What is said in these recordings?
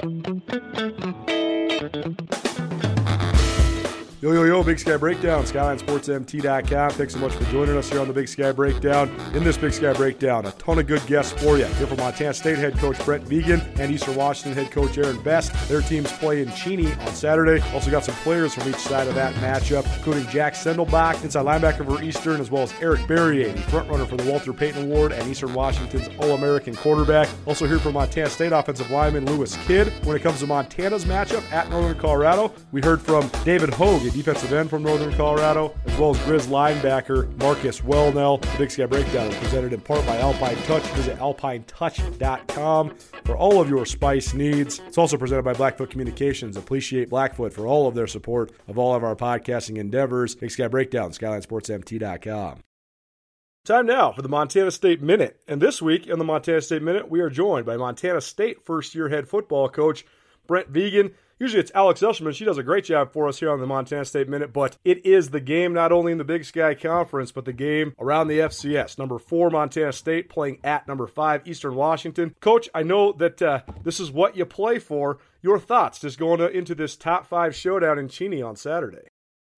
Thank you. Yo, yo, yo, Big Sky Breakdown, SkylineSportsMT.com. Thanks so much for joining us here on the Big Sky Breakdown. In this Big Sky Breakdown, a ton of good guests for you. Here from Montana State head coach Brent Vigen and Eastern Washington head coach Aaron Best. Their teams play in Cheney on Saturday. Also got some players from each side of that matchup, including Jack Sendelbach, inside linebacker for Eastern, as well as Eric Barriere, the front runner for the Walter Payton Award and Eastern Washington's All-American quarterback. Also here from Montana State offensive lineman Lewis Kidd. When it comes to Montana's matchup at Northern Colorado, we heard from David Hoage, defensive end from Northern Colorado, as well as Grizz linebacker Marcus Welnel. The Big Sky Breakdown is presented in part by Alpine Touch. Visit alpinetouch.com for all of your spice needs. It's also presented by Blackfoot Communications. Appreciate Blackfoot for all of their support of all of our podcasting endeavors. Big Sky Breakdown, SkylineSportsMT.com. Time now for the Montana State Minute. And this week in the Montana State Minute, we are joined by Montana State first year head football coach Brent Vigen. Usually it's Alex Elshman. She does a great job for us here on the Montana State Minute, but it is the game not only in the Big Sky Conference, but the game around the FCS. Number four, Montana State playing at number five, Eastern Washington. Coach, I know that uh, this is what you play for. Your thoughts just going into this top five showdown in Cheney on Saturday?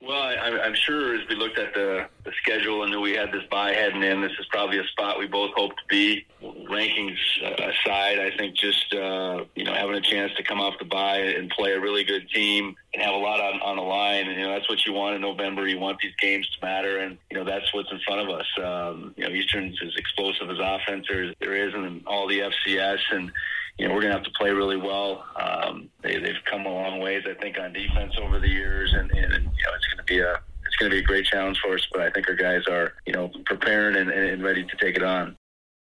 Well, I, I'm sure as we looked at the, the schedule and knew we had this bye heading in, this is probably a spot we both hope to be. Rankings aside, I think just uh, you know having a chance to come off the bye and play a really good team and have a lot on, on the line, you know that's what you want in November. You want these games to matter, and you know that's what's in front of us. Um, you know, Eastern's as explosive as offense there is in all the FCS, and you know, we're going to have to play really well. Um, they, they've come a long ways, I think, on defense over the years, and, and, and you know, it's going to be a it's going to be a great challenge for us. But I think our guys are, you know, preparing and, and ready to take it on.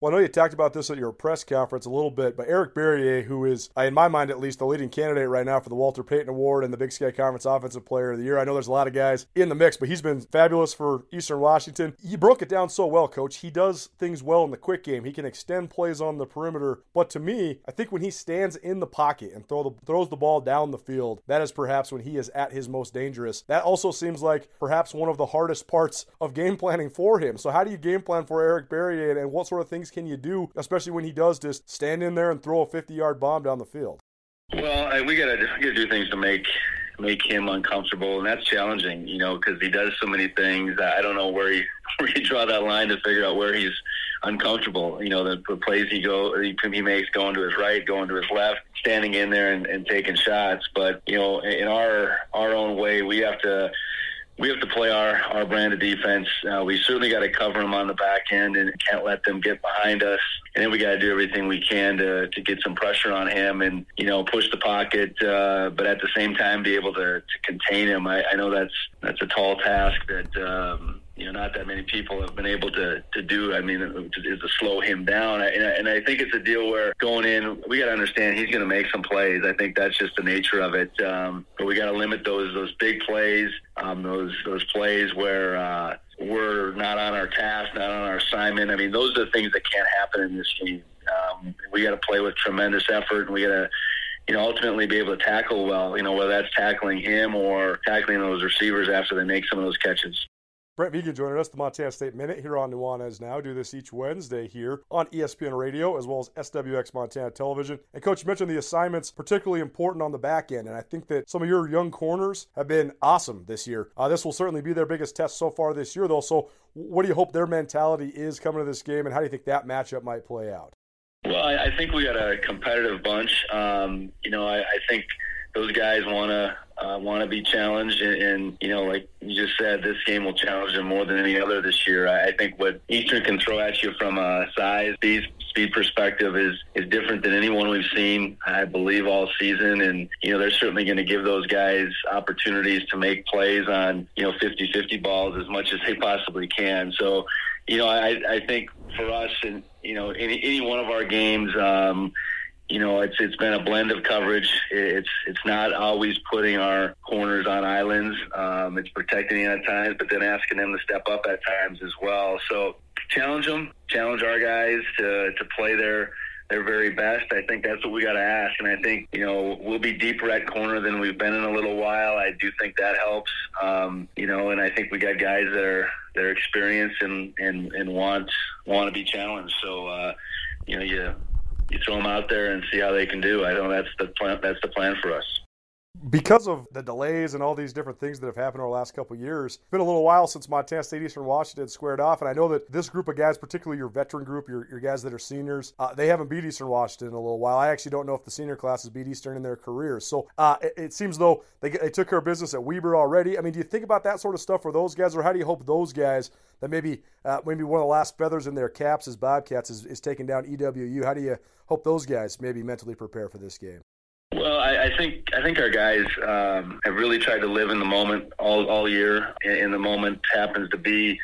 Well, I know you talked about this at your press conference a little bit, but Eric Barriere, who is, uh, in my mind at least, the leading candidate right now for the Walter Payton Award and the Big Sky Conference Offensive Player of the Year. I know there's a lot of guys in the mix, but he's been fabulous for Eastern Washington. He broke it down so well, Coach. He does things well in the quick game. He can extend plays on the perimeter, but to me, I think when he stands in the pocket and throw the, throws the ball down the field, that is perhaps when he is at his most dangerous. That also seems like perhaps one of the hardest parts of game planning for him. So, how do you game plan for Eric Barriere, and what sort of things can you do? especially when he does just stand in there and throw a 50 yard bomb down the field. Well, I, we got to do things to make make him uncomfortable, and that's challenging, you know, because he does so many things. I don't know where he where you draw that line to figure out where he's uncomfortable. You know, the, the plays he go he, he makes going to his right, going to his left, standing in there and, and taking shots. But you know, in our our own way, we have to we have to play our, our brand of defense. Uh, we certainly got to cover them on the back end and can't let them get behind us. And then we got to do everything we can to, to get some pressure on him and, you know, push the pocket, uh, but at the same time be able to, to contain him. I, I know that's, that's a tall task that, um, you know, not that many people have been able to, to do. I mean, is to slow him down. And I, and I think it's a deal where going in, we got to understand he's going to make some plays. I think that's just the nature of it. Um, but we got to limit those those big plays, um, those those plays where uh, we're not on our task, not on our assignment. I mean, those are the things that can't happen in this game. Um, we got to play with tremendous effort, and we got to you know, ultimately be able to tackle well, you know, whether that's tackling him or tackling those receivers after they make some of those catches. Brent Vigen joining us, the Montana State Minute here on Nuanez Now. Do this each Wednesday here on ESPN Radio as well as SWX Montana Television. And Coach, you mentioned the assignments particularly important on the back end, and I think that some of your young corners have been awesome this year. Uh, this will certainly be their biggest test so far this year, though. So, what do you hope their mentality is coming to this game, and how do you think that matchup might play out? Well, I, I think we got a competitive bunch. Um, you know, I, I think those guys want to uh, want to be challenged, and, and, you know, like you just said, this game will challenge them more than any other this year. I, I think what Eastern can throw at you from a size, speed, speed perspective is is different than anyone we've seen, I believe, all season. And you know, they're certainly going to give those guys opportunities to make plays on you know 50-50 balls as much as they possibly can. So, you know, I, I think for us, and you know, any any one of our games. Um, you know, it's it's been a blend of coverage. It's it's not always putting our corners on islands. Um, it's protecting at times, but then asking them to step up at times as well. So challenge them, challenge our guys to to play their their very best. I think that's what we got to ask, and I think you know we'll be deeper at corner than we've been in a little while. I do think that helps. Um, you know, and I think we got guys that are that are experienced and and and want want to be challenged. So uh, you know you you throw them out there and see how they can do. I know that's the plan. That's the plan for us because of the delays and all these different things that have happened over the last couple years, it's been a little while since Montana State Eastern Washington squared off. And I know that this group of guys, particularly your veteran group, your, your guys that are seniors, uh, they haven't beat Eastern Washington in a little while. I actually don't know if the senior classes beat Eastern in their careers. So uh, it, it, seems though they, they took care of business at Weber already. I mean, do you think about that sort of stuff for those guys, or how do you hope those guys that maybe uh, maybe one of the last feathers in their caps as Bobcats is, is taking down EWU? How do you hope those guys maybe mentally prepare for this game? Well, I, I, think I think our guys um, have really tried to live in the moment. All all year, and the moment happens to be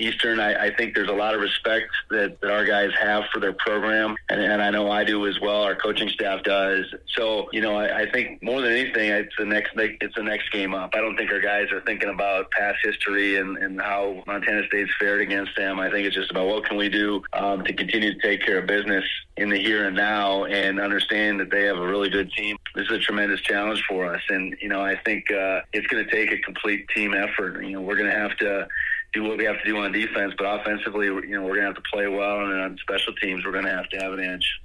Eastern, I, I, think there's a lot of respect that, that our guys have for their program, and, and, I know I do as well. Our coaching staff does. So, you know, I, I, think more than anything, it's the next it's the next game up. I don't think our guys are thinking about past history and, and how Montana State's fared against them. I think it's just about what can we do um, to continue to take care of business in the here and now, and understand that they have a really good team. This is a tremendous challenge for us, and you know, I think uh, it's going to take a complete team effort. You know, we're going to have to do what we have to do on defense, but offensively, you know, we're going to have to play well, and on special teams, we're going to have to have an edge.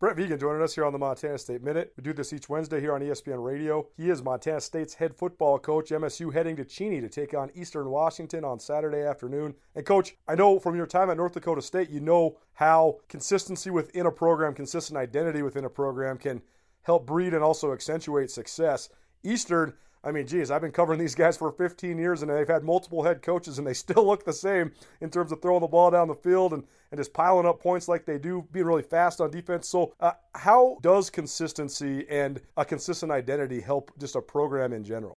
Brent Vigen joining us here on the Montana State Minute. We do this each Wednesday here on ESPN Radio. He is Montana State's head football coach. MSU heading to Cheney to take on Eastern Washington on Saturday afternoon. And coach, I know from your time at North Dakota State, you know how consistency within a program, consistent identity within a program can help breed and also accentuate success. Eastern I mean, geez, I've been covering these guys for 15 years, and they've had multiple head coaches, and they still look the same in terms of throwing the ball down the field and, and just piling up points like they do, being really fast on defense. So, uh, how does consistency and a consistent identity help just a program in general?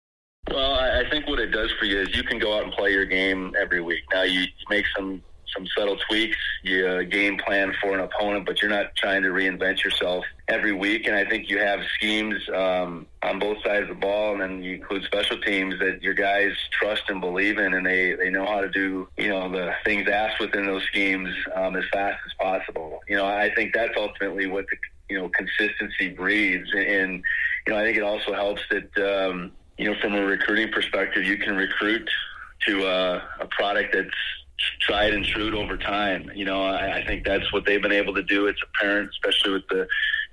Well, I think what it does for you is you can go out and play your game every week. Now, you make some some subtle tweaks, you uh, game plan for an opponent, but you're not trying to reinvent yourself every week. And I think you have schemes um, on both sides of the ball, and then you include special teams that your guys trust and believe in, and they, they know how to do you know the things asked within those schemes um, as fast as possible. You know, I think that's ultimately what the you know consistency breeds, and you know I think it also helps that um, you know from a recruiting perspective, you can recruit to uh, a product that's tried and true over time. You know, I, I think that's what they've been able to do. It's apparent, especially with the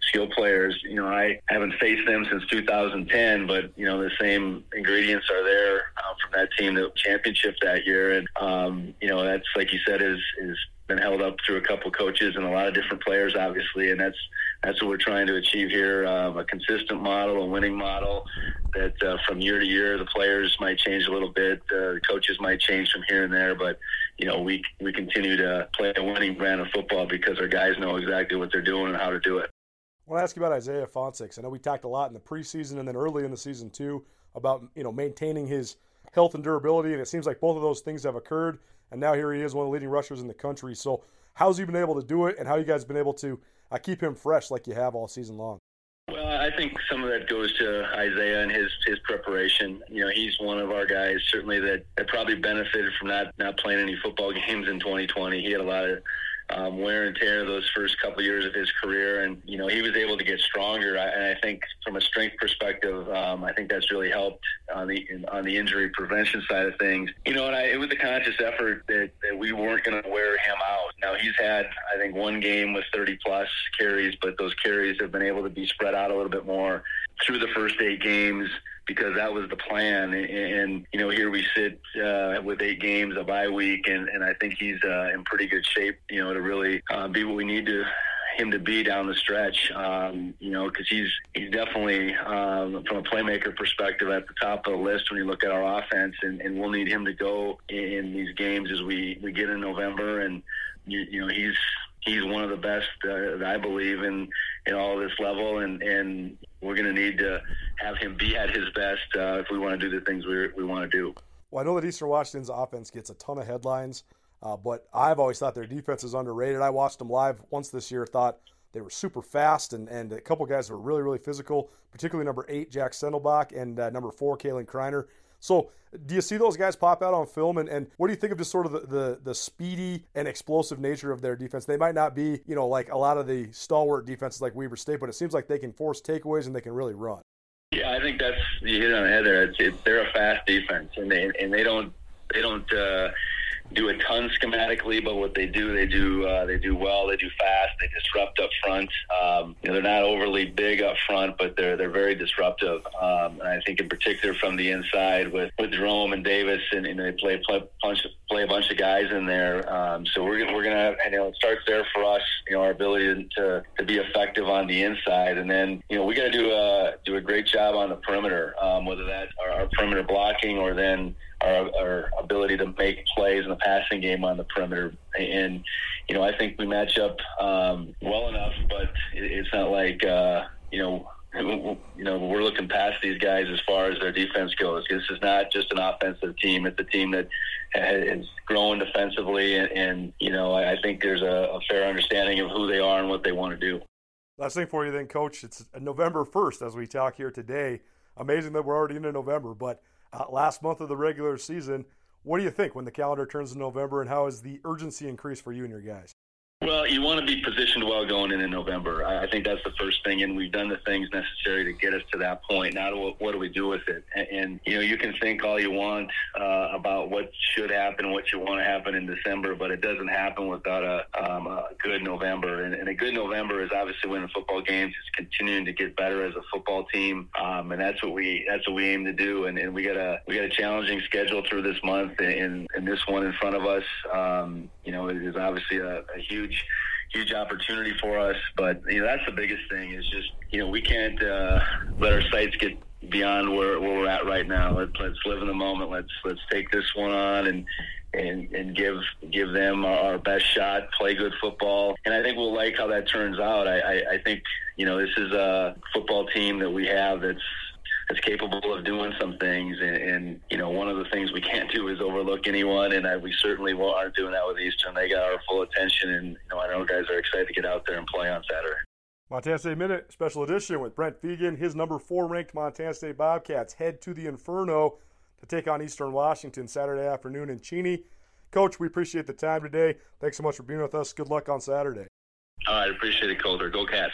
skill players. You know, I haven't faced them since 2010, but you know the same ingredients are there uh, from that team that championship that year, and um, you know that's like you said is is been held up through a couple coaches and a lot of different players, obviously, and that's that's what we're trying to achieve here: um, a consistent model, a winning model. That uh, from year to year, the players might change a little bit, uh, the coaches might change from here and there, but you know we we continue to play a winning brand of football because our guys know exactly what they're doing and how to do it. I want to ask you about Isaiah Ifanse. I know we talked a lot in the preseason and then early in the season too about you know maintaining his health and durability, and it seems like both of those things have occurred. And now here he is, one of the leading rushers in the country. So how's he been able to do it, and how you guys been able to uh, keep him fresh like you have all season long? Well, I think some of that goes to Isaiah and his his preparation. You know, he's one of our guys certainly that, that probably benefited from not not playing any football games in 2020. He had a lot of um, wear and tear those first couple years of his career, and you know he was able to get stronger. And I think from a strength perspective, um, I think that's really helped on the on the injury prevention side of things. You know, and I, it was a conscious effort that, that we weren't going to wear him out. Now he's had I think one game with 30 plus carries, but those carries have been able to be spread out a little bit more through the first eight games because that was the plan. And, and you know, here we sit uh, with eight games, a bye week, and, and I think he's uh, in pretty good shape, you know, to really uh, be what we need to him to be down the stretch. Um, you know, because he's he's definitely um, from a playmaker perspective at the top of the list when you look at our offense, and, and we'll need him to go in, these games as we we get in November, and you, you know he's he's one of the best uh, I believe in in all of this level, and and we're going to need to have him be at his best uh, if we want to do the things we we want to do. Well, I know that Eastern Washington's offense gets a ton of headlines, uh, but I've always thought their defense is underrated. I watched them live once this year, thought they were super fast, and, and a couple guys were really, really physical, particularly number eight, Jack Sendelbach, and uh, number four, Kalen Kreiner. So, do you see those guys pop out on film? And, and what do you think of just sort of the, the, the, speedy and explosive nature of their defense? They might not be, you know, like a lot of the stalwart defenses like Weber State, but it seems like they can force takeaways and they can really run. Yeah, I think that's you hit on the head there. It's, it, they're a fast defense, and they and they don't they don't uh, do a ton schematically, but what they do, they do uh, they do well. They do fast. They disrupt up front. Um, you know, they're not overly big up front, but they're they're very disruptive. Um, and I think in particular from the inside with with Jerome and Davis, and, they play play punch play a bunch of guys in there. Um, so we're we're gonna you know it starts there for us. You know, our ability to to be effective on the inside, and then you know we got to do a do a great job on the perimeter, um, whether that our, our perimeter blocking or then our, our ability to make plays in the passing game on the perimeter. And, you know, I think we match up um, well enough, but it, it's not like, uh, you know, you know, we're looking past these guys as far as their defense goes. This is not just an offensive team; it's a team that is growing defensively, and, and you know, I think there's a, a fair understanding of who they are and what they want to do. Last thing for you, then, Coach. It's November first as we talk here today. Amazing that we're already into November, but uh, last month of the regular season. What do you think when the calendar turns to November, and how has the urgency increased for you and your guys? Well, you want to be positioned well going in in November. I think that's the first thing, and we've done the things necessary to get us to that point. Now, what do we do with it? And, and you know, you can think all you want uh, about what should happen, what you want to happen in December, but it doesn't happen without a, um, a good November. And, and, a good November is obviously winning football games. It's continuing to get better as a football team, um, and that's what we that's what we aim to do. And, and we got a we got a challenging schedule through this month, and, and this one in front of us. Um, you know, is obviously a, a huge huge huge opportunity for us. But you know, that's the biggest thing is just you know we can't uh, let our sights get beyond where, where we're at right now. Let's let's live in the moment. Let's let's take this one on and and and give give them our, our best shot. Play good football, and I think we'll like how that turns out. I, I, I think you know this is a football team that we have that's is capable of doing some things. And, and, you know, one of the things we can't do is overlook anyone, and I, we certainly aren't doing that with Eastern. They got our full attention, and you know, I know guys are excited to get out there and play on Saturday. Montana State Minute special edition with Brent Vigen. His number four ranked Montana State Bobcats head to the Inferno to take on Eastern Washington Saturday afternoon in Cheney. Coach, we appreciate the time today. Thanks so much for being with us. Good luck on Saturday. All right, appreciate it, Colter. Go Cats.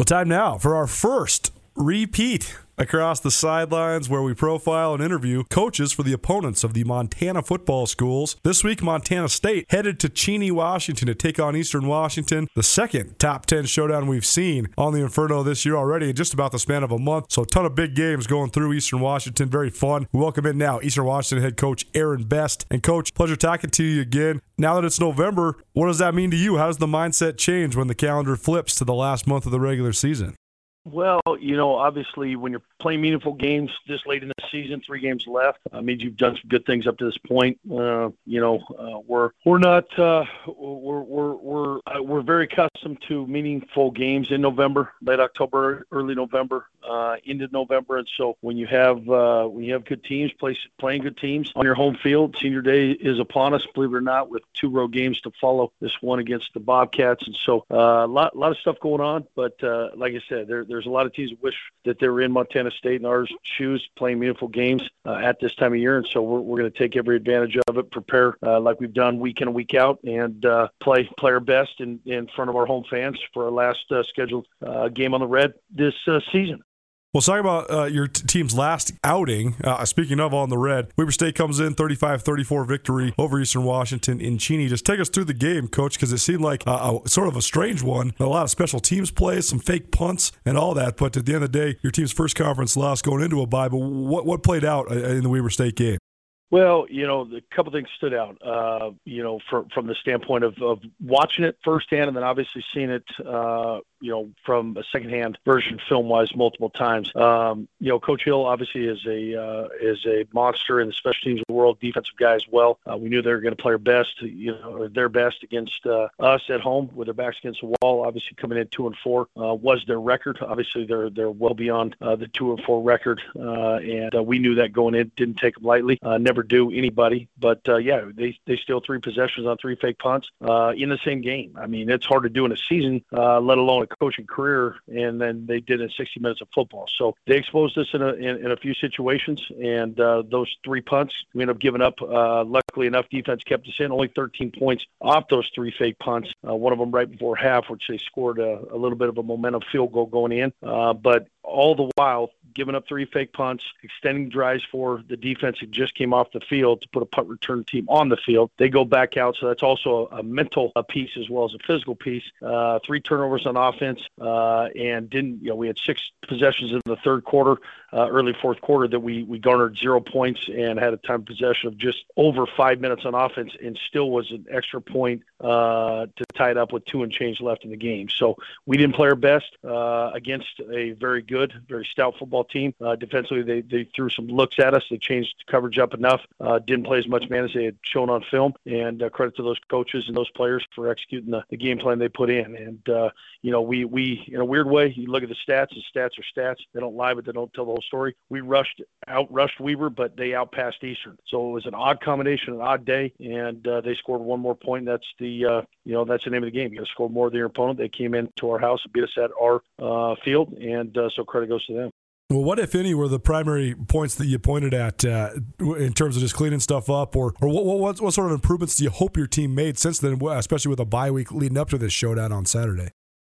Well, time now for our first repeat across the sidelines where we profile and interview coaches for the opponents of the Montana football schools. This week, Montana State headed to Cheney, Washington to take on Eastern Washington, the second top 10 showdown we've seen on the Inferno this year already in just about the span of a month. So, a ton of big games going through Eastern Washington. Very fun. We welcome in now Eastern Washington head coach Aaron Best. And, coach, pleasure talking to you again. Now that it's November, what does that mean to you? How does the mindset change when the calendar flips to the last month of the regular season? Well, you know, obviously, when you're playing meaningful games this late in the season, three games left, I mean, you've done some good things up to this point. Uh, you know, uh, we're we're not uh, we're we're we're uh, we're very accustomed to meaningful games in November, late October, early November, uh, into November, and so when you have uh, when you have good teams play, playing good teams on your home field, senior day is upon us. Believe it or not, with two road games to follow, this one against the Bobcats, and so a lot lot of stuff going on. But like I said, there there's a lot of teams that wish that they were in Montana State in our shoes playing meaningful games uh, at this time of year. And so we're, we're going to take every advantage of it, prepare uh, like we've done week in and week out, and uh, play play our best in, in front of our home fans for our last uh, scheduled uh, game on the red this uh, season. Well, talking about uh, your t- team's last outing. Uh, speaking of on the red, Weber State comes in 35-34 victory over Eastern Washington in Cheney. Just take us through the game, Coach, because it seemed like uh, a, sort of a strange one. A lot of special teams plays, some fake punts, and all that. But at the end of the day, your team's first conference loss going into a bye. But what what played out uh, in the Weber State game? Well, you know, a couple things stood out. Uh, you know, from from the standpoint of, of watching it firsthand, and then obviously seeing it uh, you know, from a secondhand version film wise multiple times. Um, you know, Coach Hill obviously is a uh, is a monster in the special teams world, defensive guy as well. Uh, we knew they were going to play their best, you know, their best against uh, us at home with their backs against the wall. Obviously, coming in two and four uh, was their record. Obviously, they're they're well beyond uh, the two and four record, uh, and we knew that going in. Didn't take them lightly. Never do anybody, but yeah, they they steal three possessions on three fake punts in the same game. I mean, it's hard to do in a season, let alone a coaching career, and then they did in 60 minutes of football. So they exposed us in a in, in a few situations, and uh, those three punts we ended up giving up. Uh, luckily enough, defense kept us in only 13 points off those three fake punts. Uh, one of them right before half, which they scored a, a little bit of a momentum field goal going in. Uh, but all the while giving up three fake punts, extending drives for the defense who just came off the field to put a punt return team on the field. They go back out, so that's also a, mental piece as well as a physical piece. Uh, three turnovers on offense, uh, and didn't you know we had six possessions in the third quarter, uh, early fourth quarter that we we garnered zero points and had a time possession of just over five minutes on offense, and still was an extra point uh, to tie it up with two and change left in the game. So we didn't play our best uh, against a very good, very stout football team. Uh, defensively, they, they threw some looks at us. They changed coverage up enough. Uh, didn't play as much man as they had shown on film. And uh, credit to those coaches and those players for executing the, the game plan they put in. And uh, you know, we we in a weird way, you look at the stats. The stats are stats. They don't lie, but they don't tell the whole story. We rushed out rushed Weber, but they outpassed Eastern. So it was an odd combination, an odd day, and uh, they scored one more point. That's the uh, you know that's the name of the game. You got to score more than your opponent. They came into our house and beat us at our uh, field, and uh, so credit goes to them. Well, what if any were the primary points that you pointed at uh, in terms of just cleaning stuff up, or or what, what what sort of improvements do you hope your team made since then, especially with a bye week leading up to this showdown on Saturday?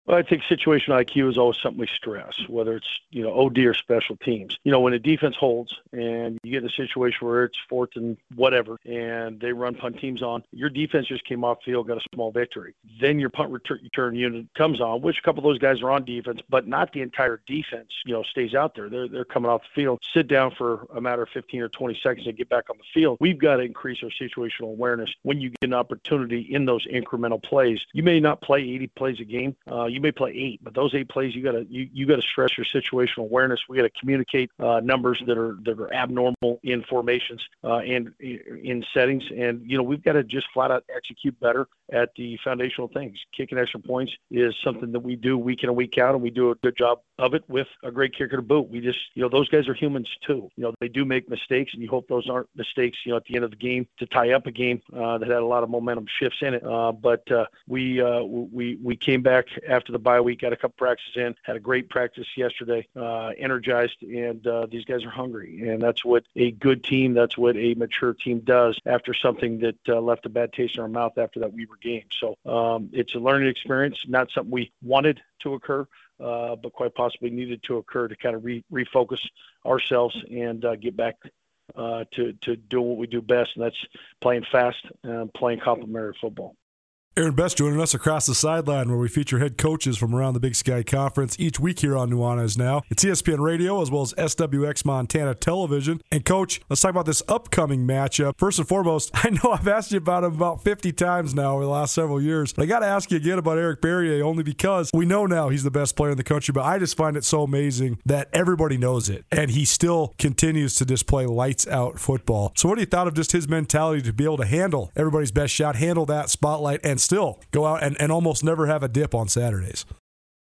Well, I think situational IQ is always something we stress, whether it's you know OD or special teams. You know, when a defense holds and you get in a situation where it's fourth and whatever, and they run punt teams on, your defense just came off field, got a small victory. Then your punt return unit comes on, which a couple of those guys are on defense, but not the entire defense. You know, stays out there. They're they're coming off the field, sit down for a matter of 15 or 20 seconds and get back on the field. We've got to increase our situational awareness when you get an opportunity in those incremental plays. You may not play 80 plays a game. Uh, you may play eight, but those eight plays you gotta you, you gotta stress your situational awareness. We gotta communicate uh, numbers that are that are abnormal in formations uh, and in settings, and you know we've got to just flat out execute better at the foundational things. Kicking extra points is something that we do week in and week out, and we do a good job of it with a great kicker to boot. We just, you know, those guys are humans too. You know, they do make mistakes, and you hope those aren't mistakes, you know, at the end of the game to tie up a game uh, that had a lot of momentum shifts in it. Uh, but uh, we uh, we we came back after the bye week, got a couple practices in, had a great practice yesterday, uh, energized, and uh, these guys are hungry, and that's what a good team, that's what a mature team does after something that left a bad taste in our mouth after that Weber game. So um, it's a learning experience, not something we wanted to occur but quite possibly needed to occur to kind of re- refocus ourselves and uh, get back uh, to to do what we do best, and that's playing fast and playing complementary football. Aaron Best joining us across the sideline where we feature head coaches from around the Big Sky Conference each week here on Nuanez Now. It's ESPN Radio as well as SWX Montana Television. And coach, let's talk about this upcoming matchup. First and foremost, I know I've asked you about him about 50 times now over the last several years, but I got to ask you again about Eric Barriere only because we know now he's the best player in the country, but I just find it so amazing that everybody knows it and he still continues to display lights out football. So what do you thought of just his mentality to be able to handle everybody's best shot, handle that spotlight and still go out and, and almost never have a dip on Saturdays?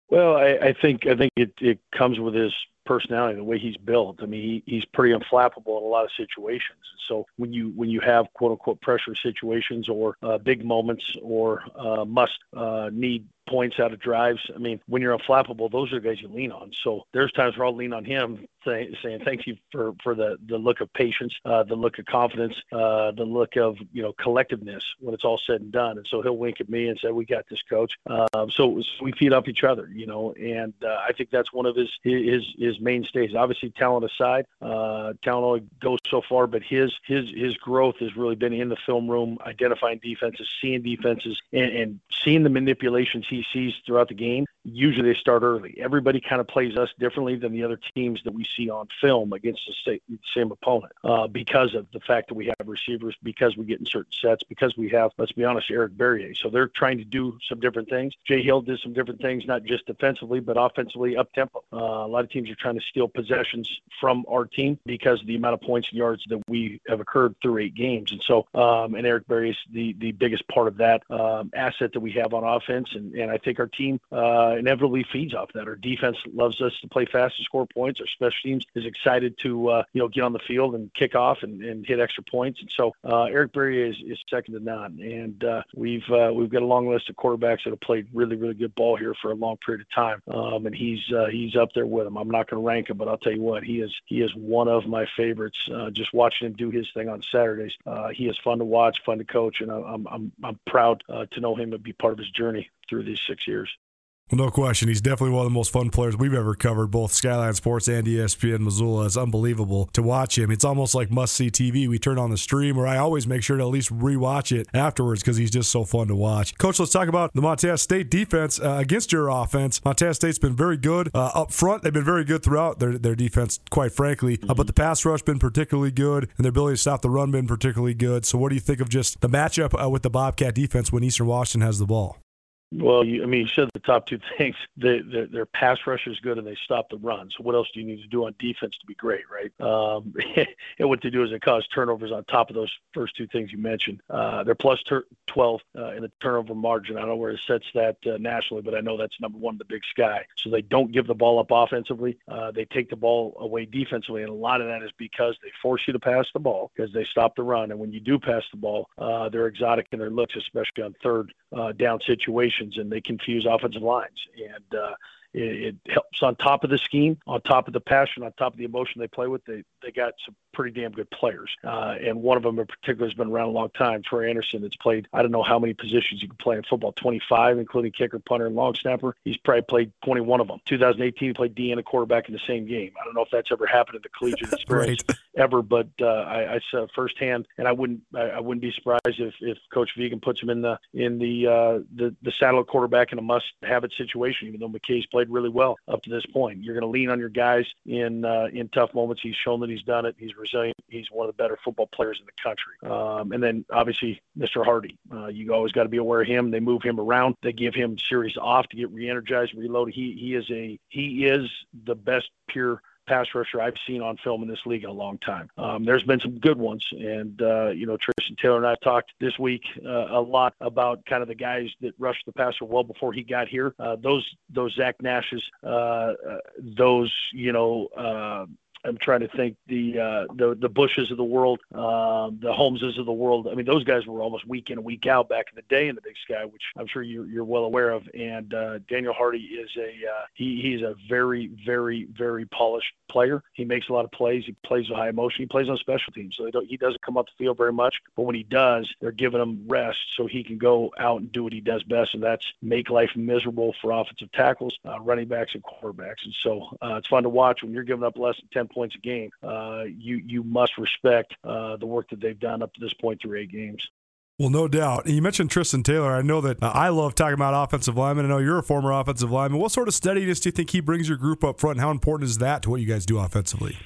Well, I, I think I think it, it comes with his personality, the way he's built. I mean, he, he's pretty unflappable in a lot of situations. So when you when you have quote unquote pressure situations or uh, big moments or uh, must uh, need points out of drives. I mean, when you're unflappable, those are the guys you lean on. So there's times where I'll lean on him, say, saying thank you for for the the look of patience, uh, the look of confidence, uh, the look of you know collectiveness when it's all said and done. And so he'll wink at me and say, "We got this, coach." Um, so we feed off each other, you know, and uh, I think that's one of his his his his mainstays. Obviously, talent aside, uh, talent only goes so far, but his his his growth has really been in the film room, identifying defenses, seeing defenses, and, and seeing the manipulations he sees throughout the game. Usually, they start early. Everybody kind of plays us differently than the other teams that we see on film against the same, same opponent uh, because of the fact that we have receivers, because we get in certain sets, because we have, let's be honest, Eric Barriere. So they're trying to do some different things. Jay Hill did some different things, not just defensively, but offensively up tempo. Uh, a lot of teams are trying to steal possessions from our team because of the amount of points and yards that we have occurred through eight games. And so, um, and Eric Barriere is the, the biggest part of that um, asset that we have on offense. And, and I think our team uh, inevitably feeds off that. Our defense loves us to play fast and score points. Our special teams is excited to, uh, you know, get on the field and kick off and, and hit extra points. And so uh, Eric Barriere is, is second to none. And uh, we've, uh, we've got a long list of quarterbacks that have played really, really good ball here for a long period of time. Um, and he's, uh, he's up there with them. I'm not going to rank him, but I'll tell you what, he is, he is one of my favorites. Uh, just watching him do his thing on Saturdays. Uh, he is fun to watch, fun to coach, and I'm, I'm, I'm proud uh, to know him and be part of his journey through these six years. Well, no question. He's definitely one of the most fun players we've ever covered, both Skyline Sports and ESPN Missoula. It's unbelievable to watch him. It's almost like must see TV. We turn on the stream, or I always make sure to at least rewatch it afterwards because he's just so fun to watch. Coach, let's talk about the Montana State defense uh, against your offense. Montana State's been very good uh, up front. They've been very good throughout their, their defense, quite frankly. Mm-hmm. Uh, but the pass rush been particularly good, and their ability to stop the run been particularly good. So, what do you think of just the matchup uh, with the Bobcat defense when Eastern Washington has the ball? Well, you, I mean, you said the top two things. They, their, their pass rush is good, and they stop the run. So, what else do you need to do on defense to be great, right? Um, and what they do is they cause turnovers on top of those first two things you mentioned. Uh, they're plus ter- 12 uh, in the turnover margin. I don't know where it sets that uh, nationally, but I know that's number one in the Big Sky. So they don't give the ball up offensively. Uh, they take the ball away defensively, and a lot of that is because they force you to pass the ball because they stop the run. And when you do pass the ball, uh, they're exotic in their looks, especially on third uh, down situations, and they confuse offensive lines. And uh, it, it helps on top of the scheme, on top of the passion, on top of the emotion they play with. They they got some pretty damn good players. Uh, and one of them in particular has been around a long time, Troy Anderson, that's played, I don't know how many positions you can play in football, 25, including kicker, punter, and long snapper. He's probably played 21 of them. 2018, he played D and a quarterback in the same game. I don't know if that's ever happened in the collegiate experience right. ever, but uh, I, I saw firsthand, and I wouldn't I, I wouldn't be surprised if, if Coach Vigen puts him in the in the uh, the, the saddle quarterback in a must-have it situation, even though McKay's played really well up to this point. You're going to lean on your guys in uh, in tough moments. He's shown that he's done it. He's resilient. He's one of the better football players in the country. Um, and then obviously Mr. Hardy. Uh, you always got to be aware of him. They move him around. They give him series off to get re-energized, reloaded. He he is a he is the best pure pass rusher I've seen on film in this league in a long time. Um, there's been some good ones, and uh, you know Tristan Taylor and I talked this week uh, a lot about kind of the guys that rushed the passer well before he got here. Uh, those those Zach Nashes, uh, uh, those you know uh, I'm trying to think the uh, the the Bushes of the world, um, the Holmeses of the world. I mean, those guys were almost week in week out back in the day in the Big Sky, which I'm sure you're, you're well aware of. And uh, Daniel Hardy is a uh, he he's a very very very polished player. He makes a lot of plays. He plays with high emotion. He plays on special teams, so he doesn't come up the field very much. But when he does, they're giving him rest so he can go out and do what he does best, and that's make life miserable for offensive tackles, uh, running backs, and quarterbacks. And so uh, it's fun to watch when you're giving up less than 10 points a game, uh, you you must respect uh, the work that they've done up to this point through eight games. Well, no doubt. You mentioned Tristan Taylor. I know that uh, I love talking about offensive linemen. I know you're a former offensive lineman. What sort of steadiness do you think he brings your group up front? And how important is that to what you guys do offensively?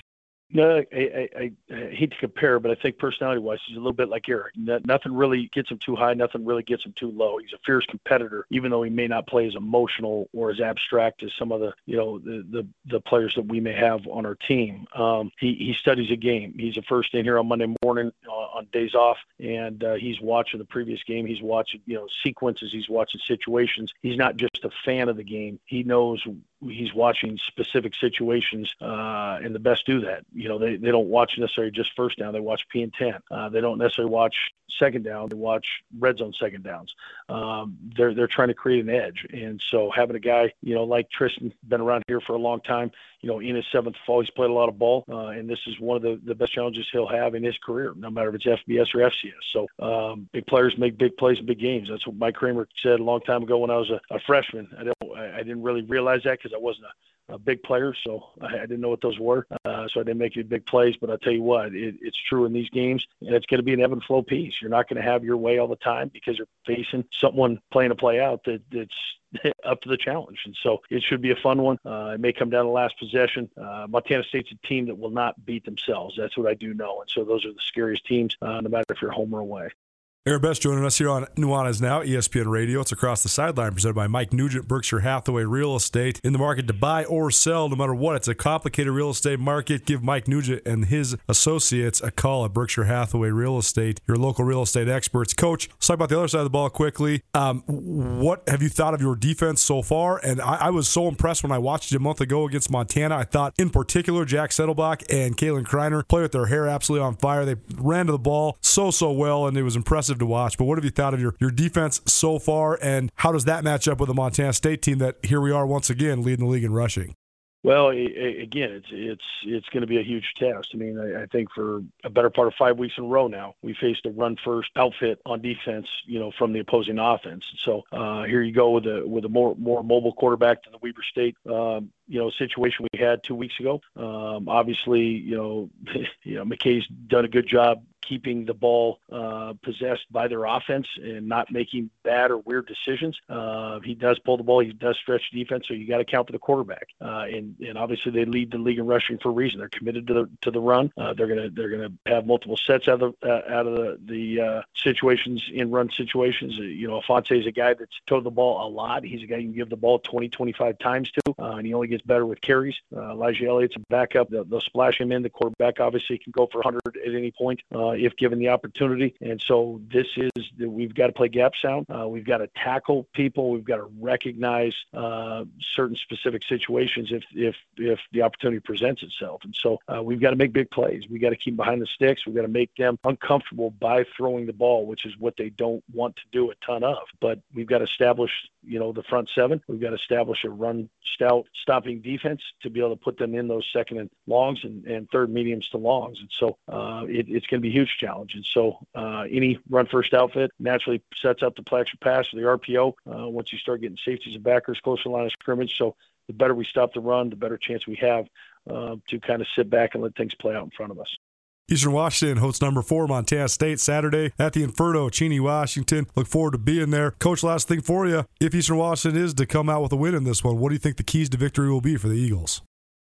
No, I, I, I, hate to compare, but I think personality-wise, he's a little bit like Eric. nothing really gets him too high. Nothing really gets him too low. He's a fierce competitor, even though he may not play as emotional or as abstract as some of the, you know, the the, the players that we may have on our team. Um, he he studies a game. He's a first in here on Monday morning uh, on days off, and uh, he's watching the previous game. He's watching, you know, sequences. He's watching situations. He's not just a fan of the game. He knows he's watching specific situations, uh, and the best do that. You know, they, they don't watch necessarily just first down; they watch P and ten. Uh, they don't necessarily watch second down; they watch red zone second downs. Um, they're they're trying to create an edge, and so having a guy, you know, like Tristan, been around here for a long time, you know, in his seventh fall, he's played a lot of ball, uh, and this is one of the, the best challenges he'll have in his career, no matter if it's FBS or FCS. So um, big players make big plays in big games. That's what Mike Kramer said a long time ago when I was a, a freshman. I I, didn't really realize that because I wasn't a a big players, so I, I didn't know what those were. Uh, so I didn't make any big plays. But I'll tell you what, it, it's true in these games, and it's going to be an ebb and flow piece. You're not going to have your way all the time because you're facing someone playing a play out that, that's up to the challenge. And so it should be a fun one. Uh, it may come down to last possession. Uh, Montana State's a team that will not beat themselves. That's what I do know. And so those are the scariest teams, uh, no matter if you're home or away. Aaron Best joining us here on Nuanez Now, ESPN Radio. It's across the sideline, presented by Mike Nugent, Berkshire Hathaway Real Estate. In the market to buy or sell, no matter what. It's a complicated real estate market. Give Mike Nugent and his associates a call at Berkshire Hathaway Real Estate, your local real estate experts. Coach, let's talk about the other side of the ball quickly. Um, what have you thought of your defense so far? And I, I, was so impressed when I watched you a month ago against Montana. I thought, in particular, Jack Sendelbach and Kalen Kreiner play with their hair absolutely on fire. They ran to the ball so, so well, and it was impressive to watch. But what have you thought of your, your defense so far, and how does that match up with the Montana State team that here we are once again leading the league in rushing? Well, again, it's it's it's going to be a huge test. I mean, I, I think for a better part of five weeks in a row now, we faced a run first outfit on defense, you know, from the opposing offense. So uh, here you go with a with a more more mobile quarterback than the Weber State, um, you know, situation we had two weeks ago. Um, obviously, you know, you know, McKay's done a good job keeping the ball uh, possessed by their offense and not making bad or weird decisions. Uh, he does pull the ball. He does stretch defense, so you got to count for the quarterback. Uh, and and obviously they lead the league in rushing for a reason. They're committed to the to the run. Uh, they're gonna they're gonna have multiple sets out of the uh, out of the the uh, situations in run situations. you know, Ifanse is a guy that's towed the ball a lot. He's a guy you can give the ball 20, 25 times to, and he only gets better with carries. Elijah Elliott's a backup. They'll, they'll, splash him in. The quarterback obviously can go for 100 at any point if given the opportunity. And so this is we've got to play gap sound. Uh, we've got to tackle people. We've got to recognize uh, certain specific situations if if if the opportunity presents itself. And so uh, we've got to make big plays. We got to keep behind the sticks. We've got to make them uncomfortable by throwing the ball, which is what they don't want to do a ton of. But we've got to establish you know the front seven. We've got to establish a run stout stopping defense to be able to put them in those second and longs and, and third mediums to longs. And so uh, it, it's going to be a huge challenge. And so uh, any run first outfit naturally sets up the action pass or the RPO uh, once you start getting safeties and backers close to the line of scrimmage. So the better we stop the run, the better chance we have uh, to kind of sit back and let things play out in front of us. Eastern Washington hosts number four Montana State Saturday at the Inferno, Cheney, Washington. Look forward to being there. Coach, last thing for you. If Eastern Washington is to come out with a win in this one, what do you think the keys to victory will be for the Eagles?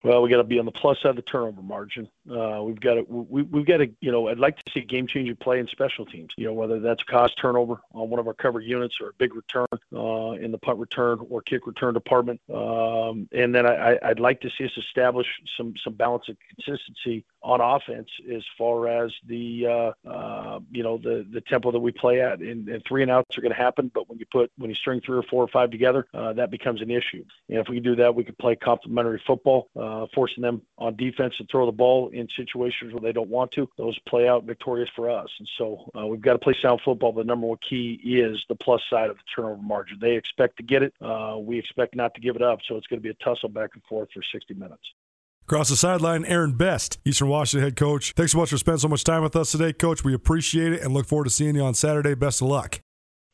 Well, we got to be on the plus side of the turnover margin. Uh, we've got to, we, we've got to, you know, I'd like to see game changing play in special teams. You know, whether that's cost turnover on one of our cover units or a big return uh, in the punt return or kick return department. Um, and then I, I'd like to see us establish some some balance and consistency on offense as far as the uh, uh, you know the the tempo that we play at. And, and three and outs are going to happen, but when you put when you string three or four or five together, uh, that becomes an issue. And if we can do that, we can play complementary football, uh, forcing them on defense to throw the ball in situations where they don't want to. Those play out victorious for us. And so uh, we've got to play sound football. The number one key is the plus side of the turnover margin. They expect to get it. Uh, we expect not to give it up. So it's going to be a tussle back and forth for 60 minutes. Across the sideline, Aaron Best, Eastern Washington head coach. Thanks so much for spending so much time with us today, Coach. We appreciate it and look forward to seeing you on Saturday. Best of luck.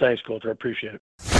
Thanks, Coach. I appreciate it.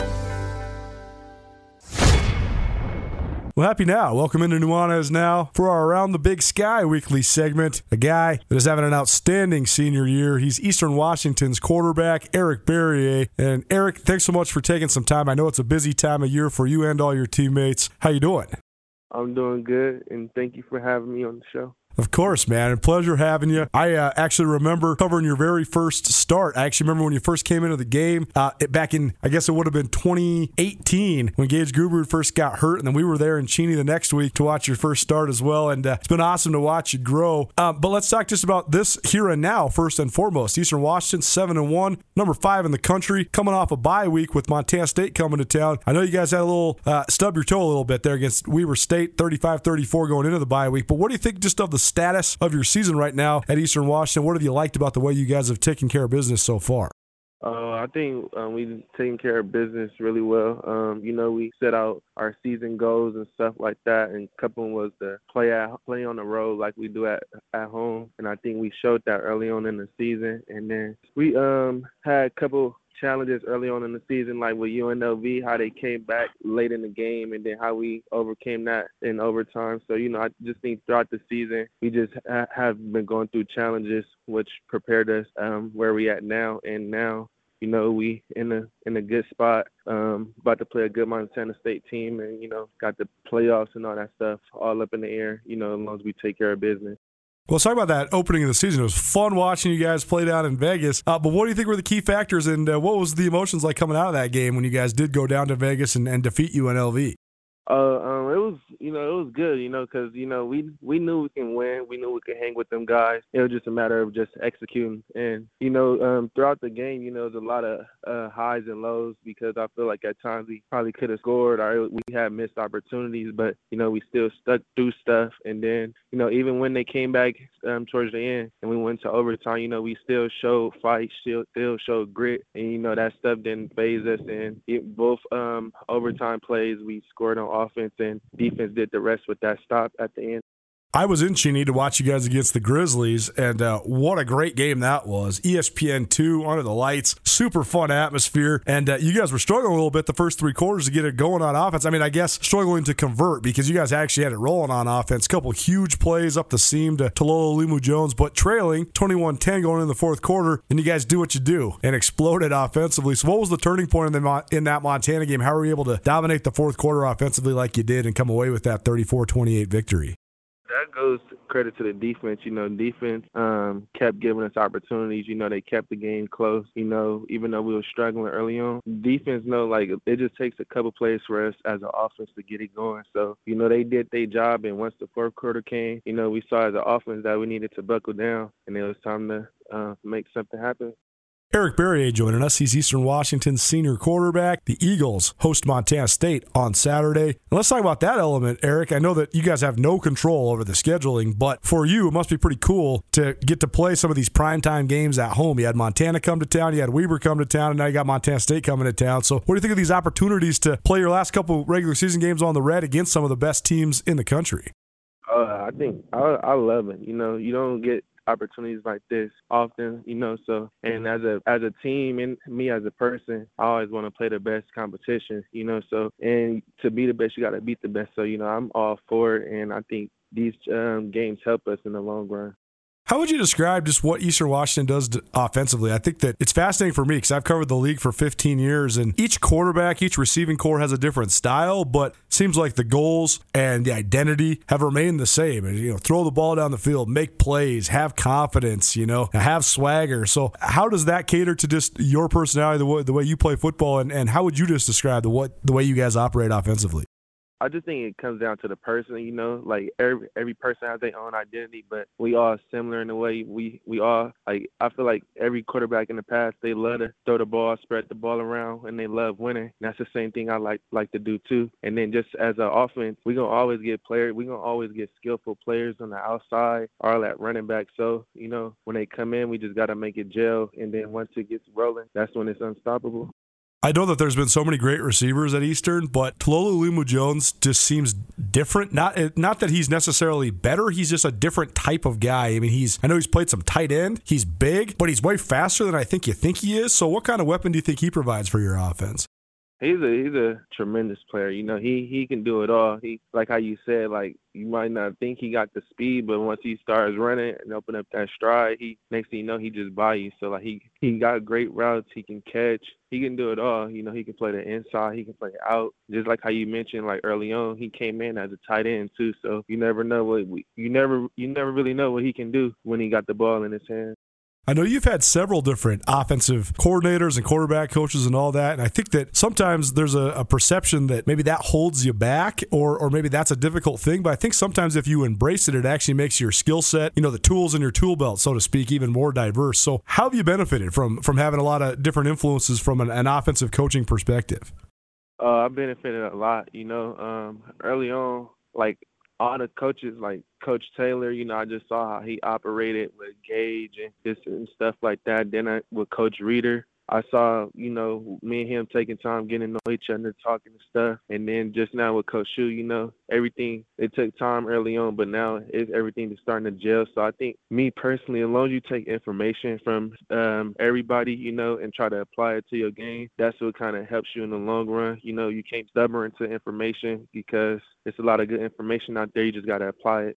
Well, happy now. Welcome into Nuanez now for our Around the Big Sky weekly segment. A guy that is having an outstanding senior year. He's Eastern Washington's quarterback, Eric Barriere. And Eric, thanks so much for taking some time. I know it's a busy time of year for you and all your teammates. How you doing? I'm doing good, and thank you for having me on the show. Of course, man. A pleasure having you. I uh, actually remember covering your very first start. I actually remember when you first came into the game uh, it, back in, I guess it would have been 2018 when Gage Gubrud first got hurt. And then we were there in Cheney the next week to watch your first start as well. And uh, it's been awesome to watch you grow. Uh, but let's talk just about this here and now, first and foremost. Eastern Washington, 7 and 1, number five in the country, coming off a bye week with Montana State coming to town. I know you guys had a little uh, stub your toe a little bit there against Weber State, 35 34 going into the bye week. But what do you think just of the status of your season right now at Eastern Washington? What have you liked about the way you guys have taken care of business so far? Uh, I think um, we've taken care of business really well. Um, you know, we set out our season goals and stuff like that, and a couple was to play at play on the road like we do at at home, and I think we showed that early on in the season. And then we um had a couple challenges early on in the season, like with UNLV, how they came back late in the game, and then how we overcame that in overtime. So you know, I just think throughout the season, we just ha- have been going through challenges, which prepared us um, where we at now. And now, you know, we in a in a good spot, um, about to play a good Montana State team, and you know, got the playoffs and all that stuff all up in the air. You know, as long as we take care of business. Well, talk about that opening of the season. It was fun watching you guys play down in Vegas. Uh, but what do you think were the key factors, and uh, what was the emotions like coming out of that game when you guys did go down to Vegas and, and defeat UNLV? Uh, um, it was, you know, it was good, you know, because you know we we knew we can win, we knew we could hang with them guys. It was just a matter of just executing, and you know, um, throughout the game, you know, there's a lot of uh, highs and lows because I feel like at times we probably could have scored or we had missed opportunities, but you know, we still stuck through stuff, and then you know, even when they came back um, towards the end and we went to overtime, you know, we still showed fight, still still showed grit, and you know that stuff didn't faze us. And it, both um, overtime plays, we scored on offense and defense did the rest with that stop at the end. I was in Cheney to watch you guys against the Grizzlies, and uh, what a great game that was. ESPN two under the lights, super fun atmosphere, and uh, you guys were struggling a little bit the first three quarters to get it going on offense. I mean, I guess struggling to convert because you guys actually had it rolling on offense. Couple huge plays up the seam to Talolo Limu Jones, but trailing 21-10 going in the fourth quarter, and you guys do what you do and exploded offensively. So, what was the turning point in, the, in that Montana game? How were you able to dominate the fourth quarter offensively like you did and come away with that 34-28 victory? Goes credit to the defense. You know, defense um, kept giving us opportunities. You know, they kept the game close. You know, even though we were struggling early on, defense know like it just takes a couple plays for us as an offense to get it going. So you know, they did their job, and once the fourth quarter came, you know, we saw as an offense that we needed to buckle down, and it was time to uh, make something happen. Eric Barriere joining us. He's Eastern Washington's senior quarterback. The Eagles host Montana State on Saturday. And let's talk about that element, Eric. I know that you guys have no control over the scheduling, but for you, it must be pretty cool to get to play some of these primetime games at home. You had Montana come to town, you had Weber come to town, and now you got Montana State coming to town. So, what do you think of these opportunities to play your last couple regular season games on the red against some of the best teams in the country? Uh, I think I, I love it. You know, you don't get opportunities like this often, you know. So, and as a as a team and me as a person, I always want to play the best competition, you know. So, and to be the best, you got to beat the best. So, you know, I'm all for it, and I think these um, games help us in the long run. How would you describe just what Eastern Washington does offensively? I think that it's fascinating for me because I've covered the league for 15 years, and each quarterback, each receiving corps has a different style, but seems like the goals and the identity have remained the same. And, you know, throw the ball down the field, make plays, have confidence, you know, have swagger. So, how does that cater to just your personality, the way, the way you play football, and, and how would you just describe the what the way you guys operate offensively? I just think it comes down to the person, you know. Like every every person has their own identity, but we all similar in the way we we all like. I feel like every quarterback in the past they love to throw the ball, spread the ball around, and they love winning. And that's the same thing I like like to do too. And then just as an offense, we gonna always get players. We gonna always get skillful players on the outside or at running back. So you know when they come in, we just gotta make it gel. And then once it gets rolling, that's when it's unstoppable. I know that there's been so many great receivers at Eastern, but Talolo Limu Jones just seems different. Not eh, not that he's necessarily better. He's just a different type of guy. I mean, he's I know he's played some tight end. He's big, but he's way faster than I think you think he is. So, what kind of weapon do you think he provides for your offense? He's a he's a tremendous player. You know, he he can do it all. He like how you said, like you might not think he got the speed, but once he starts running and open up that stride, he next thing you know he just by you. So like he he got great routes. He can catch. He can do it all. You know, he can play the inside. He can play out. Just like how you mentioned, like early on, he came in as a tight end too. So you never know what we, you never you never really know what he can do when he got the ball in his hands. I know you've had several different offensive coordinators and quarterback coaches and all that, and I think that sometimes there's a, a, perception that maybe that holds you back, or or maybe that's a difficult thing. But I think sometimes if you embrace it, it actually makes your skill set, you know, the tools in your tool belt, so to speak, even more diverse. So, how have you benefited from from having a lot of different influences from an, an offensive coaching perspective? Uh, I benefited a lot. You know, um, early on, like all the coaches like Coach Taylor, you know, I just saw how he operated with Gage and and stuff like that. Then I, with Coach Reeder, I saw, you know, me and him taking time getting to know each other, talking and stuff. And then just now with Coach Shu, you know, everything it took time early on, but now it's everything is starting to gel. So I think me personally, as long as you take information from um, everybody, you know, and try to apply it to your game, that's what kind of helps you in the long run. You know, you can't stubborn to information because it's a lot of good information out there. You just got to apply it.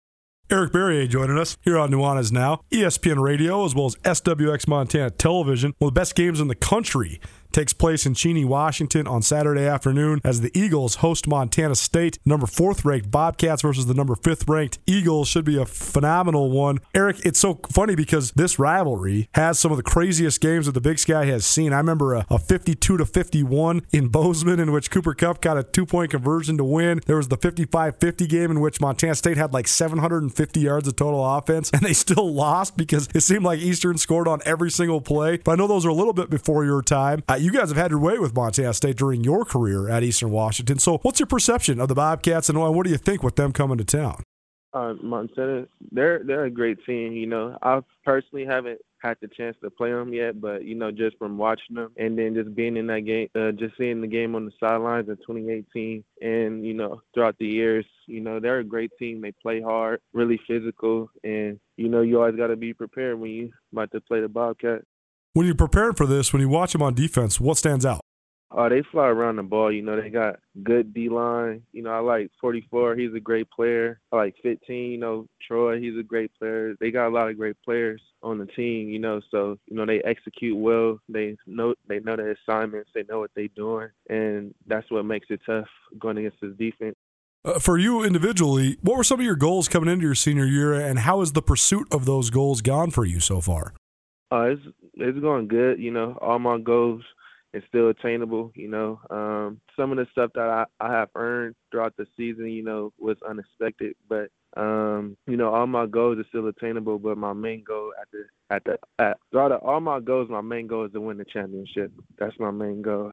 Eric Barriere joining us here on Nuanez Now, ESPN Radio, as well as SWX Montana Television, one of the best games in the country takes place in Cheney, Washington on Saturday afternoon as the Eagles host Montana State. Number fourth ranked Bobcats versus the number fifth ranked Eagles should be a phenomenal one. Eric, it's so funny because this rivalry has some of the craziest games that the Big Sky has seen. I remember a, a 52 to 51 in Bozeman in which Cooper Kupp got a two point conversion to win. There was the 55 50 game in which Montana State had like 750 yards of total offense and they still lost because it seemed like Eastern scored on every single play. But I know those are a little bit before your time. Uh, you guys have had your way with Montana State during your career at Eastern Washington. So, what's your perception of the Bobcats, and what do you think with them coming to town? Uh, Montana, they're they're a great team. You know, I personally haven't had the chance to play them yet, but you know, just from watching them and then just being in that game, uh, just seeing the game on the sidelines in 2018, and you know, throughout the years, you know, they're a great team. They play hard, really physical, and you know, you always got to be prepared when you about to play the Bobcat. When you're preparing for this, when you watch them on defense, what stands out? Oh, they fly around the ball. You know, they got good D line. You know, I like 44. He's a great player. I like 15. You know, Troy. He's a great player. They got a lot of great players on the team. You know, so you know they execute well. They know they know their assignments. They know what they're doing, and that's what makes it tough going against this defense. Uh, for you individually, what were some of your goals coming into your senior year, and how has the pursuit of those goals gone for you so far? Uh, it's it's going good. You know, all my goals is still attainable. You know, um, some of the stuff that I, I have earned throughout the season, you know, was unexpected, but um, you know, all my goals are still attainable. But my main goal at the at the at throughout all my goals, my main goal is to win the championship. That's my main goal.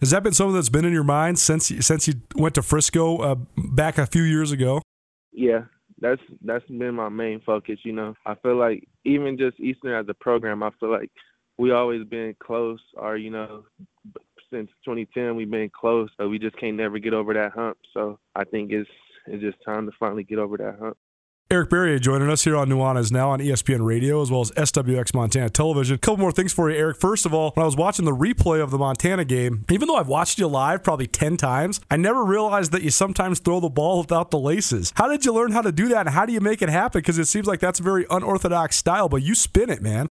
Has that been something that's been in your mind since since you went to Frisco uh, back a few years ago? Yeah, that's that's been my main focus. You know, I feel like even just Eastern as a program, I feel like we always been close. Or you know, since 2010 we've been close, but we just can't never get over that hump. So I think it's it's just time to finally get over that hump. Eric Barriere joining us here on Nuanez now on ESPN Radio as well as SWX Montana Television. A couple more things for you, Eric. First of all, when I was watching the replay of the Montana game, even though I've watched you live probably 10 times, I never realized that you sometimes throw the ball without the laces. How did you learn how to do that and how do you make it happen? Because it seems like that's a very unorthodox style, but you spin it, man.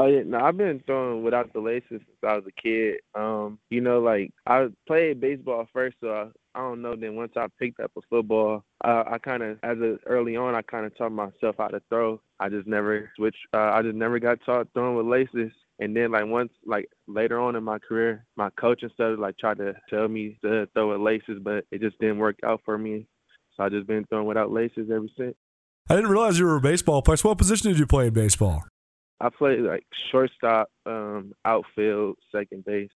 Oh yeah, no, I've been throwing without the laces since I was a kid. Um, you know, like I played baseball first, so I, I don't know. Then once I picked up a football, uh, I kind of, as a early on, I kind of taught myself how to throw. I just never switched. Uh, I just never got taught throwing with laces. And then like once like later on in my career, my coach and stuff like tried to tell me to throw with laces, but it just didn't work out for me. So I just been throwing without laces ever since. I didn't realize you were a baseball player. So what position did you play in baseball? I play like shortstop, um, outfield, second base.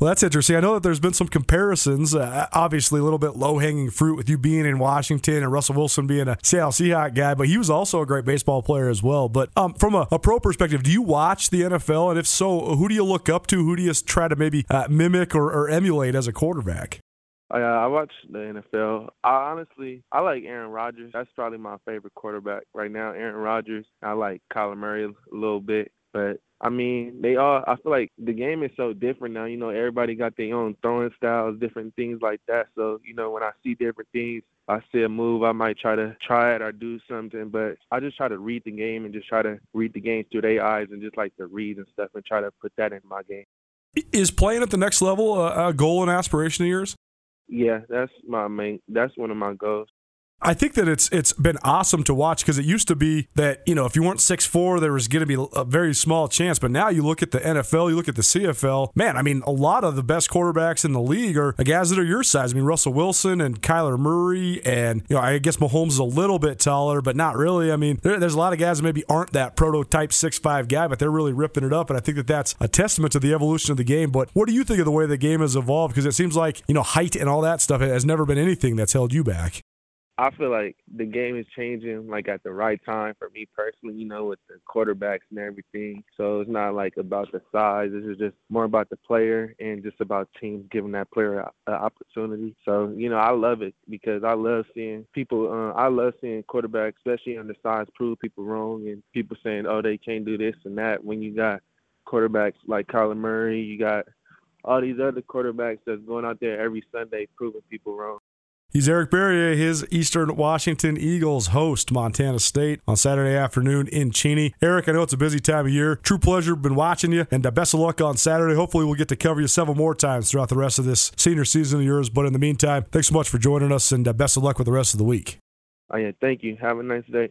Well, that's interesting. I know that there's been some comparisons. Uh, obviously, a little bit low hanging fruit with you being in Washington and Russell Wilson being a Seattle Seahawk guy, but he was also a great baseball player as well. But um, from a, a, pro perspective, do you watch the NFL? And if so, who do you look up to? Who do you try to maybe uh, mimic or, or emulate as a quarterback? Uh, I watch the NFL. I honestly, I like Aaron Rodgers. That's probably my favorite quarterback right now. Aaron Rodgers. I like Kyler Murray a little bit. But I mean, they all. I feel like the game is so different now. You know, everybody got their own throwing styles, different things like that. So you know, when I see different things, I see a move, I might try to try it or do something. But I just try to read the game and just try to read the game through their eyes and just like to read and stuff and try to put that in my game. Is playing at the next level a, a goal and aspiration of yours? Yeah, that's my main. That's one of my goals. I think that it's it's been awesome to watch because it used to be that you know if you weren't six four there was going to be a very small chance, but now you look at the NFL, you look at the CFL, man. I mean, a lot of the best quarterbacks in the league are guys that are your size. I mean, Russell Wilson and Kyler Murray, and you know I guess Mahomes is a little bit taller, but not really. I mean, there, there's a lot of guys that maybe aren't that prototype six five guy, but they're really ripping it up, and I think that that's a testament to the evolution of the game. But what do you think of the way the game has evolved? Because it seems like you know height and all that stuff has never been anything that's held you back. I feel like the game is changing like at the right time for me personally, you know, with the quarterbacks and everything. So it's not like about the size. This is just more about the player and just about teams giving that player an opportunity. So, you know, I love it because I love seeing people, uh, I love seeing quarterbacks, especially on the size, prove people wrong and people saying, oh, they can't do this and that. When you got quarterbacks like Kyler Murray, you got all these other quarterbacks that's going out there every Sunday proving people wrong. He's Eric Barriere, his Eastern Washington Eagles host Montana State on Saturday afternoon in Cheney. Eric, I know it's a busy time of year. True pleasure, been watching you, and uh, best of luck on Saturday. Hopefully, we'll get to cover you several more times throughout the rest of this senior season of yours. But in the meantime, thanks so much for joining us, and uh, best of luck with the rest of the week. Oh, yeah, thank you. Have a nice day.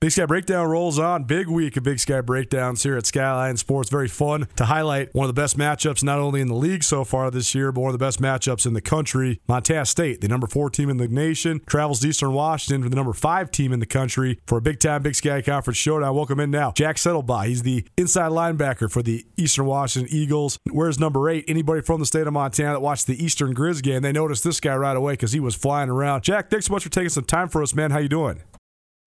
Big Sky Breakdown rolls on. Big week of Big Sky Breakdowns here at Skyline Sports. Very fun to highlight one of the best matchups, not only in the league so far this year, but one of the best matchups in the country. Montana State, the number four team in the nation, travels to Eastern Washington for the number five team in the country for a big time Big Sky Conference showdown. Welcome in now, Jack Sendelbach. He's the inside linebacker for the Eastern Washington Eagles. Where's number eight? Anybody from the state of Montana that watched the Eastern Grizz game, they noticed this guy right away because he was flying around. Jack, thanks so much for taking some time for us, man. How you doing?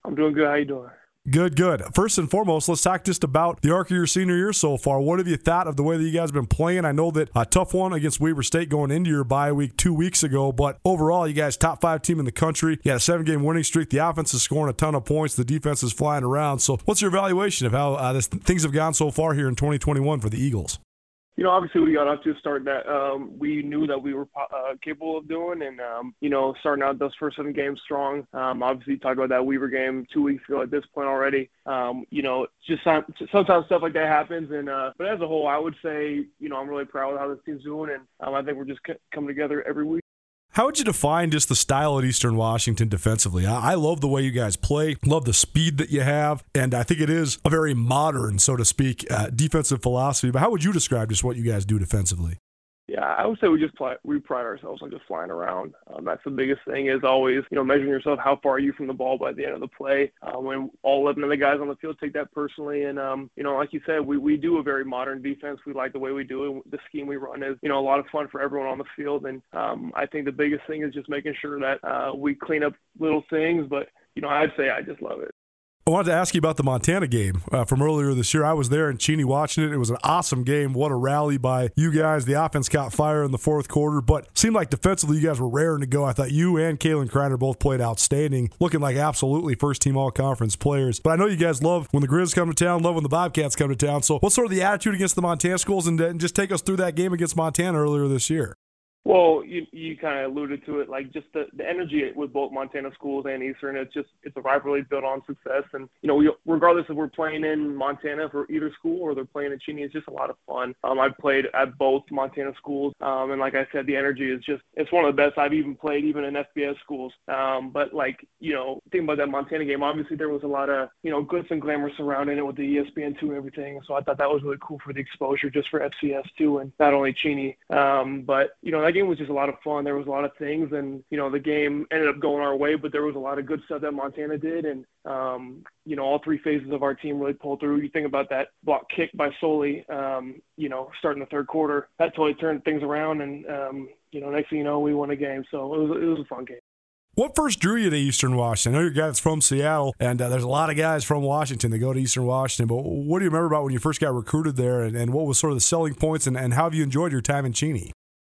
I'm doing good. How you doing? Good, good. First and foremost, let's talk just about the arc of your senior year so far. What have you thought of the way that you guys have been playing? I know that a tough one against Weber State going into your bye week two weeks ago, but overall, you guys top five team in the country. You had a seven game winning streak. The offense is scoring a ton of points. The defense is flying around. So, what's your evaluation of how uh, this, things have gone so far here in 2021 for the Eagles? You know, obviously we got off to a start that um, we knew that we were uh, capable of doing, and um, you know, starting out those first seven games strong. Um, obviously, talked about that Weber game two weeks ago. At this point already, um, you know, just sometimes stuff like that happens. And uh, but as a whole, I would say, you know, I'm really proud of how this team's doing, and um, I think we're just coming together every week. How would you define just the style at Eastern Washington defensively? I love the way you guys play, love the speed that you have, and I think it is a very modern, so to speak, uh, defensive philosophy. But how would you describe just what you guys do defensively? Yeah, I would say we just fly, we pride ourselves on just flying around. Um, that's the biggest thing is always you know measuring yourself. How far are you from the ball by the end of the play? Uh, when all 11 of the guys on the field take that personally, and um, you know, like you said, we we do a very modern defense. We like the way we do it. The scheme we run is you know a lot of fun for everyone on the field, and um, I think the biggest thing is just making sure that uh, we clean up little things, but you know, I'd say I just love it. I wanted to ask you about the Montana game uh, from earlier this year. I was there in Cheney watching it. It was an awesome game. What a rally by you guys. The offense caught fire in the fourth quarter, but seemed like defensively you guys were raring to go. I thought you and Kalen Kreiner both played outstanding, looking like absolutely first team all conference players. But I know you guys love when the Grizz come to town, love when the Bobcats come to town. So, what's sort of the attitude against the Montana schools? And, and just take us through that game against Montana earlier this year. Well, you you kind of alluded to it, like just the, the energy with both Montana schools and Eastern. It's just it's a rivalry built on success, and you know, we, regardless if we're playing in Montana for either school or they're playing in Cheney, it's just a lot of fun. Um, I've played at both Montana schools, um, and like I said, the energy is just it's one of the best I've even played, even in FBS schools. Um, but like you know, think about that Montana game, obviously there was a lot of you know glitz and glamour surrounding it with the ESPN two and everything. So I thought that was really cool for the exposure, just for FCS too, and not only Cheney. Um, but you know, that game was just a lot of fun. There was a lot of things, and you know the game ended up going our way, but there was a lot of good stuff that Montana did, and um, you know all three phases of our team really pulled through. You think about that block kick by Soli, um, you know, starting the third quarter, that totally turned things around, and um, you know next thing you know we won a game. So it was it was a fun game. What first drew you to Eastern Washington? I know you're a guy that's from Seattle, and uh, there's a lot of guys from Washington that go to Eastern Washington. But what do you remember about when you first got recruited there, and, and what was sort of the selling points, and, and how have you enjoyed your time in Cheney?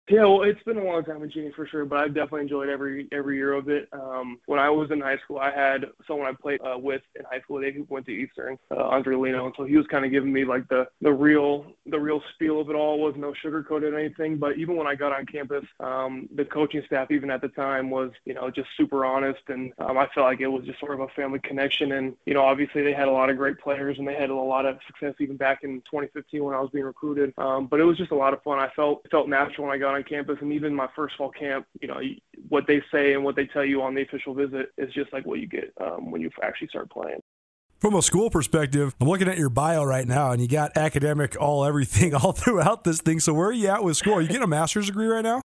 Yeah, well, it's been a long time in Cheney for sure, but I've definitely enjoyed every every year of it. Um, when I was in high school, I had someone I played uh, with in high school. They went to Eastern, uh, Andre Lino, and so he was kind of giving me like the the real the real spiel of it all. Was no sugarcoated anything, but even when I got on campus, um, the coaching staff, even at the time, was you know just super honest, and um, I felt like it was just sort of a family connection. And you know, obviously they had a lot of great players, and they had a lot of success even back in 2015 when I was being recruited. Um, but it was just a lot of fun. I felt felt natural when I got on campus, and even my first fall camp, you know, what they say and what they tell you on the official visit is just like what you get um, when you actually start playing. From a school perspective, I'm looking at your bio right now, and you got academic all everything all throughout this thing. So where are you at with school? Are you getting a master's degree right now?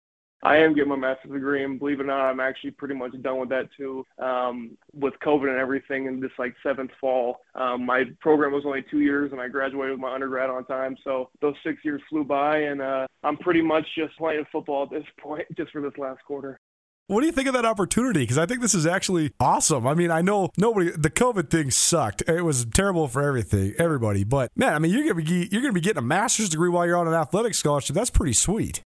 I am getting my master's degree, and believe it or not, I'm actually pretty much done with that too. Um, with COVID and everything, in this like seventh fall, um, my program was only two years, and I graduated with my undergrad on time. So those six years flew by, and uh, I'm pretty much just playing football at this point, just for this last quarter. What do you think of that opportunity? Because I think this is actually awesome. I mean, I know nobody the COVID thing sucked. It was terrible for everything, everybody. But man, I mean, you're gonna be you're gonna be getting a master's degree while you're on an athletic scholarship. That's pretty sweet.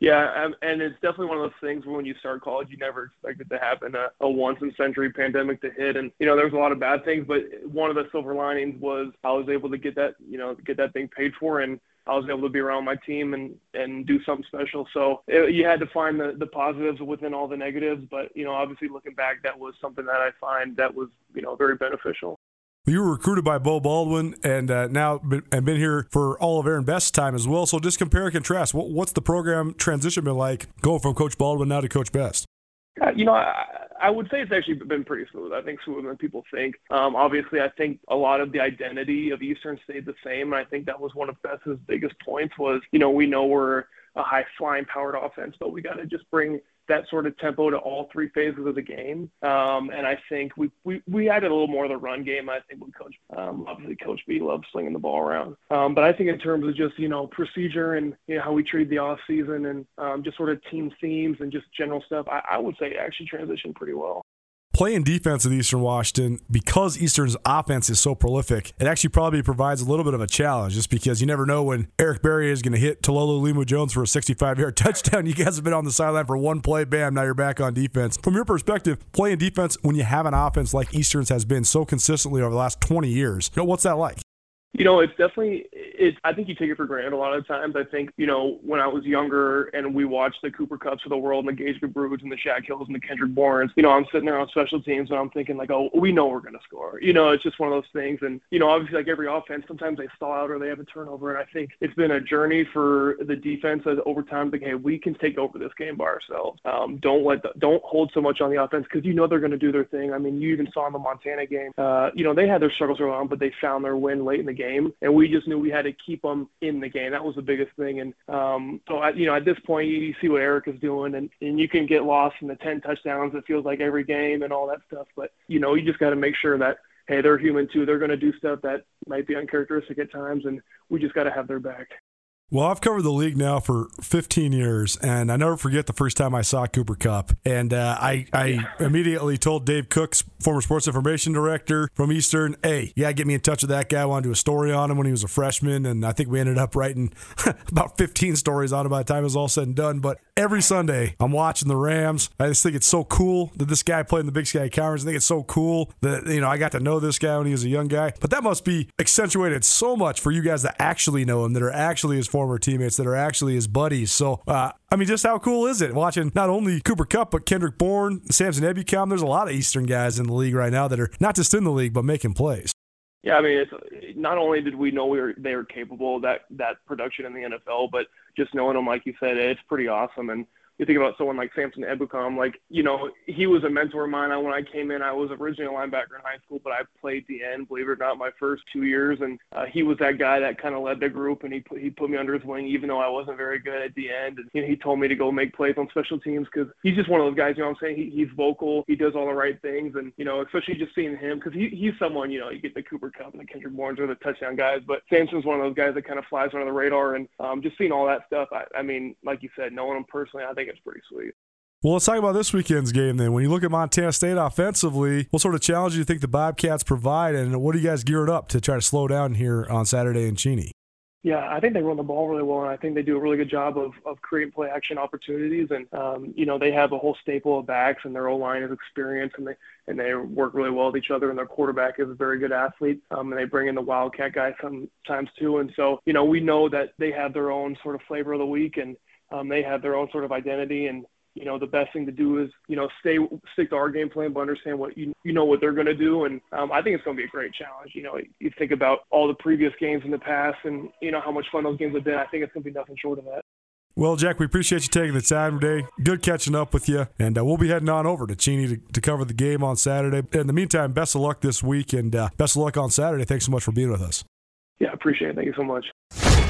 Yeah, um, and it's definitely one of those things where when you start college, you never expect it to happen, a, a once in century pandemic to hit. And, you know, there was a lot of bad things, but one of the silver linings was I was able to get that, you know, get that thing paid for. And I was able to be around my team and, and do something special. So it, you had to find the, the positives within all the negatives. But, you know, obviously looking back, that was something that I find that was, you know, very beneficial. You were recruited by Beau Baldwin, and uh, now been, and been here for all of Aaron Best's time as well. So just compare and contrast. What, what's the program transition been like going from Coach Baldwin now to Coach Best? Uh, you know, I, I would say it's actually been pretty smooth. I think smoother than people think. Um, obviously, I think a lot of the identity of Eastern stayed the same, and I think that was one of Best's biggest points. Was you know we know we're a high flying powered offense, but we got to just bring that sort of tempo to all three phases of the game. Um, and I think we, we, we added a little more of the run game. I think we coach, um, obviously Coach B loves slinging the ball around. Um, but I think in terms of just, you know, procedure and you know, how we treat the off season and um, just sort of team themes and just general stuff, I, I would say actually transitioned pretty well playing defense at Eastern Washington, because Eastern's offense is so prolific, it actually probably provides a little bit of a challenge just because you never know when Eric Barriere is going to hit Talolo Limu Jones for a 65 yard touchdown. You guys have been on the sideline for one play, bam, now you're back on defense. From your perspective, playing defense when you have an offense like Eastern's has been so consistently over the last 20 years, you know, what's that like? You know, it's definitely it. I think you take it for granted a lot of times. I think you know when I was younger and we watched the Cooper Kupps of the world and the Gage Gubrud's and the Shaq Hills and the Kendrick Bournes. You know, I'm sitting there on special teams and I'm thinking like, oh, we know we're gonna score. You know, it's just one of those things. And you know, obviously like every offense, sometimes they stall out or they have a turnover. And I think it's been a journey for the defense as over time. Like, hey, we can take over this game by ourselves. Um, don't let the, don't hold so much on the offense because you know they're gonna do their thing. I mean, you even saw in the Montana game. Uh, you know, they had their struggles early on, but they found their win late in the game, and we just knew we had to keep them in the game. That was the biggest thing. And um, so, you know, at this point, you see what Eric is doing, and, and you can get lost in the 10 touchdowns. It feels like every game and all that stuff. But, you know, you just got to make sure that, hey, they're human too. They're going to do stuff that might be uncharacteristic at times, and we just got to have their back. Well, I've covered the league now for 15 years, and I never forget the first time I saw Cooper Kupp. And uh, I, I yeah. immediately told Dave Cooks, former sports information director from Eastern, hey, yeah, get me in touch with that guy. I want to do a story on him when he was a freshman, and I think we ended up writing about 15 stories on him by the time it was all said and done. But every Sunday, I'm watching the Rams. I just think it's so cool that this guy played in the Big Sky Conference. I think it's so cool that, you know, I got to know this guy when he was a young guy. But that must be accentuated so much for you guys that actually know him, that are actually his former teammates that are actually his buddies. So, uh, I mean, just how cool is it watching not only Cooper Kupp, but Kendrick Bourne, Samson Ebukam? There's a lot of Eastern guys in the league right now that are not just in the league, but making plays. Yeah, I mean, it's not only did we know we were they were capable of that that production in the NFL, but just knowing them, like you said, it's pretty awesome. And you think about someone like Samson Ebukam, like you know he was a mentor of mine. I, when I came in, I was originally a linebacker in high school, but I played the end, believe it or not, my first two years, and uh, he was that guy that kind of led the group, and he put, he put me under his wing, even though I wasn't very good at the end. And you know, he told me to go make plays on special teams because he's just one of those guys. You know, what I'm saying he, he's vocal, he does all the right things, and you know, especially just seeing him because he, he's someone you know you get the Cooper Kupp and the Kendrick Bournes or the touchdown guys, but Samson's one of those guys that kind of flies under the radar, and um, just seeing all that stuff. I, I mean, like you said, knowing him personally, I think it's pretty sweet. Well, let's talk about this weekend's game then. When you look at Montana State offensively, what sort of challenge do you think the Bobcats provide, and what are you guys geared up to try to slow down here on Saturday in Cheney? Yeah, I think they run the ball really well, and I think they do a really good job of, of creating play action opportunities. And um, you know, they have a whole staple of backs, and their O line is experienced, and they and they work really well with each other. And their quarterback is a very good athlete, um, and they bring in the wildcat guy sometimes too. And so, you know, we know that they have their own sort of flavor of the week, and um, they have their own sort of identity. And you know, the best thing to do is, you know, stay stick to our game plan, but understand what you you know what they're going to do, and um, I think it's going to be a great challenge. You know, you think about all the previous games in the past, and you know how much fun those games have been. I think it's going to be nothing short of that. Well, Jack, we appreciate you taking the time today. Good catching up with you, and uh, we'll be heading on over to Cheney to, to, cover the game on Saturday. In the meantime, best of luck this week, and uh, best of luck on Saturday. Thanks so much for being with us. Yeah, appreciate it. Thank you so much.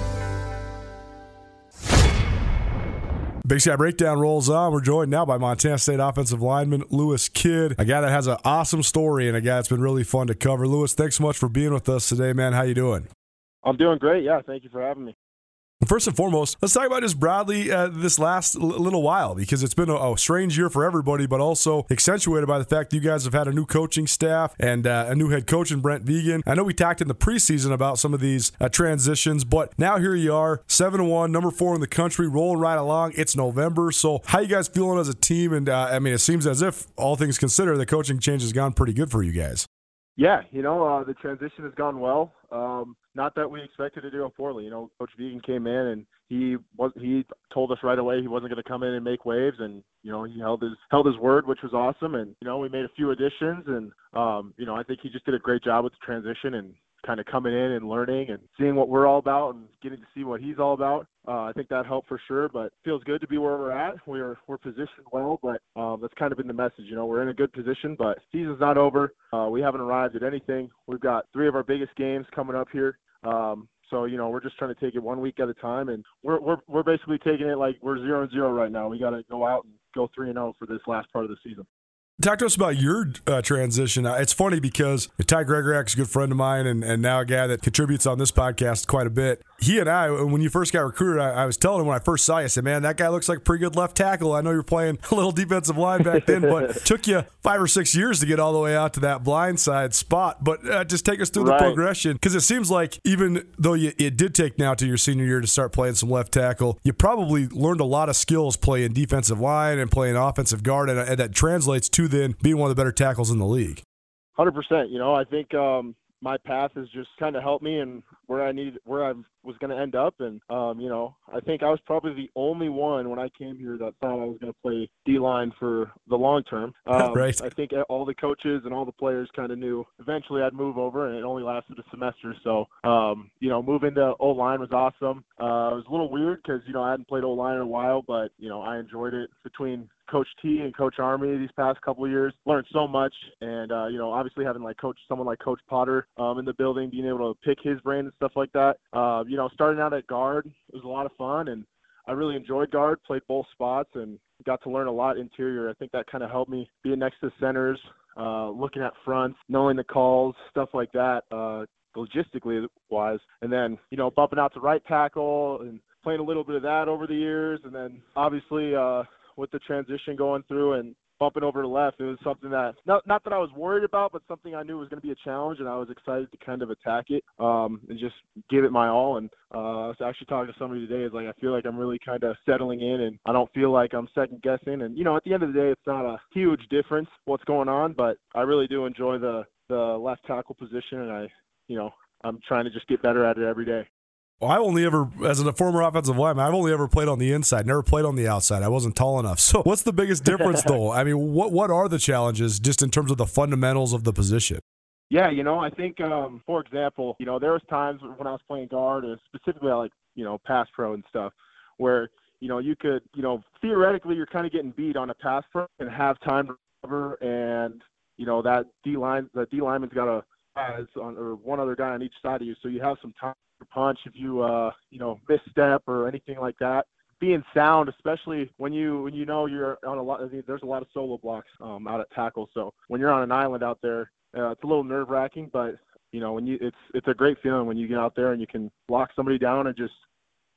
Big Sky Breakdown rolls on. We're joined now by Montana State offensive lineman Lewis Kidd, a guy that has an awesome story and a guy that's been really fun to cover. Lewis, thanks so much for being with us today, man. How you doing? I'm doing great. Yeah, thank you for having me. First and foremost, let's talk about just Bradley uh, this last l- little while because it's been a, a, strange year for everybody, but also accentuated by the fact that you guys have had a new coaching staff and uh, a new head coach in Brent Vigen. I know we talked in the preseason about some of these uh, transitions, but now here you are, seven one, number four in the country, rolling right along. It's November, so how you guys feeling as a team? And uh, I mean, it seems as if all things considered, the coaching change has gone pretty good for you guys. Yeah, you know, uh, the transition has gone well. Um, not that we expected to do it poorly. You know, Coach Vigen came in and he was he told us right away he wasn't going to come in and make waves, and you know he held his held his word, which was awesome. And you know we made a few additions, and um, you know I think he just did a great job with the transition and kind of coming in and learning and seeing what we're all about and getting to see what he's all about. Uh, I think that helped for sure, but feels good to be where we're at. We're we're positioned well, but um, that's kind of been the message. You know, we're in a good position, but season's not over. Uh, we haven't arrived at anything. We've got three of our biggest games coming up here. Um, so you know, we're just trying to take it one week at a time, and we're we're we're basically taking it like we're zero and zero right now. We got to go out and go three and zero for this last part of the season. Talk to us about your uh, transition. Uh, it's funny because Ty Gregorak is a good friend of mine and, and now a guy that contributes on this podcast quite a bit. He and I, when you first got recruited, I, I, was telling him when I first saw you, I said, man, that guy looks like a pretty good left tackle. I know you're playing a little defensive line back then, but it took you five or six years to get all the way out to that blind side spot. But uh, just take us through right. the progression because it seems like even though you, it did take now to your senior year to start playing some left tackle, you probably learned a lot of skills playing defensive line and playing offensive guard, and, and that translates to then being one of the better tackles in the league. Hundred percent. You know, I think um, my path has just kind of helped me and where I needed, where I was going to end up. And, um, you know, I think I was probably the only one when I came here that thought I was going to play D line for the long term. Um, right. I think all the coaches and all the players kind of knew eventually I'd move over, and it only lasted a semester. So, um, you know, moving to O line was awesome. Uh, it was a little weird because, you know, I hadn't played O line in a while, but, you know, I enjoyed it between Coach T and Coach Army these past couple of years. Learned so much, and uh, you know, obviously having like Coach someone like Coach Potter um, in the building, being able to pick his brain and stuff like that. Uh, you know, starting out at guard was a lot of fun, and I really enjoyed guard. Played both spots and got to learn a lot interior. I think that kind of helped me being next to centers, uh, looking at fronts, knowing the calls, stuff like that. Uh, logistically wise, and then you know bumping out to right tackle and playing a little bit of that over the years, and then obviously uh, with the transition going through and bumping over to left. It was something that not not that I was worried about, but something I knew was going to be a challenge, and I was excited to kind of attack it um, and just give it my all. And uh, I was actually talking to somebody today. Is like I feel like I'm really kind of settling in, and I don't feel like I'm second guessing. And you know, at the end of the day, it's not a huge difference what's going on, but I really do enjoy the the left tackle position, and I, you know, I'm trying to just get better at it every day. I only ever, as a former offensive lineman, I've only ever played on the inside, never played on the outside. I wasn't tall enough. So, what's the biggest difference, though? I mean, what what are the challenges just in terms of the fundamentals of the position? Yeah, you know, I think, um, for example, you know, there was times when I was playing guard, and specifically like, you know, pass pro and stuff, where you know you could, you know, theoretically you're kind of getting beat on a pass pro and have time to recover, and you know that D line, the D lineman's got a has on or one other guy on each side of you, so you have some time punch if you uh you know misstep or anything like that. Being sound especially when you when you know you're on a lot there's a lot of solo blocks um out at tackle. So when you're on an island out there uh, it's a little nerve wracking but you know when you it's it's a great feeling when you get out there and you can lock somebody down and just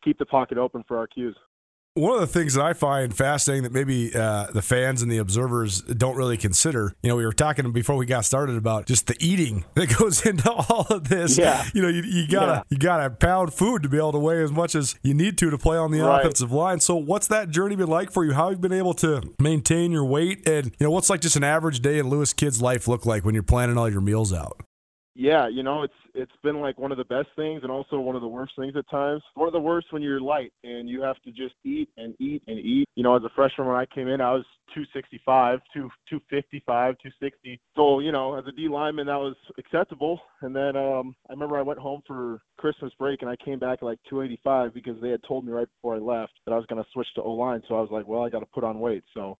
keep the pocket open for our cues one of the things that I find fascinating that maybe uh, the fans and the observers don't really consider, you know, we were talking before we got started about just the eating that goes into all of this. Yeah. You know, you, you gotta yeah. you gotta pound food to be able to weigh as much as you need to to play on the right. offensive line. So, what's that journey been like for you? How have you been able to maintain your weight, and you know, what's like just an average day in Lewis Kidd's life look like when you're planning all your meals out? Yeah, you know, it's it's been like one of the best things and also one of the worst things at times. One of the worst when you're light and you have to just eat and eat and eat. You know, as a freshman when I came in, I was 265, 2 255, 260. So, you know, as a D lineman that was acceptable. And then um I remember I went home for Christmas break and I came back at like 285 because they had told me right before I left that I was going to switch to O-line. So I was like, well, I got to put on weight. So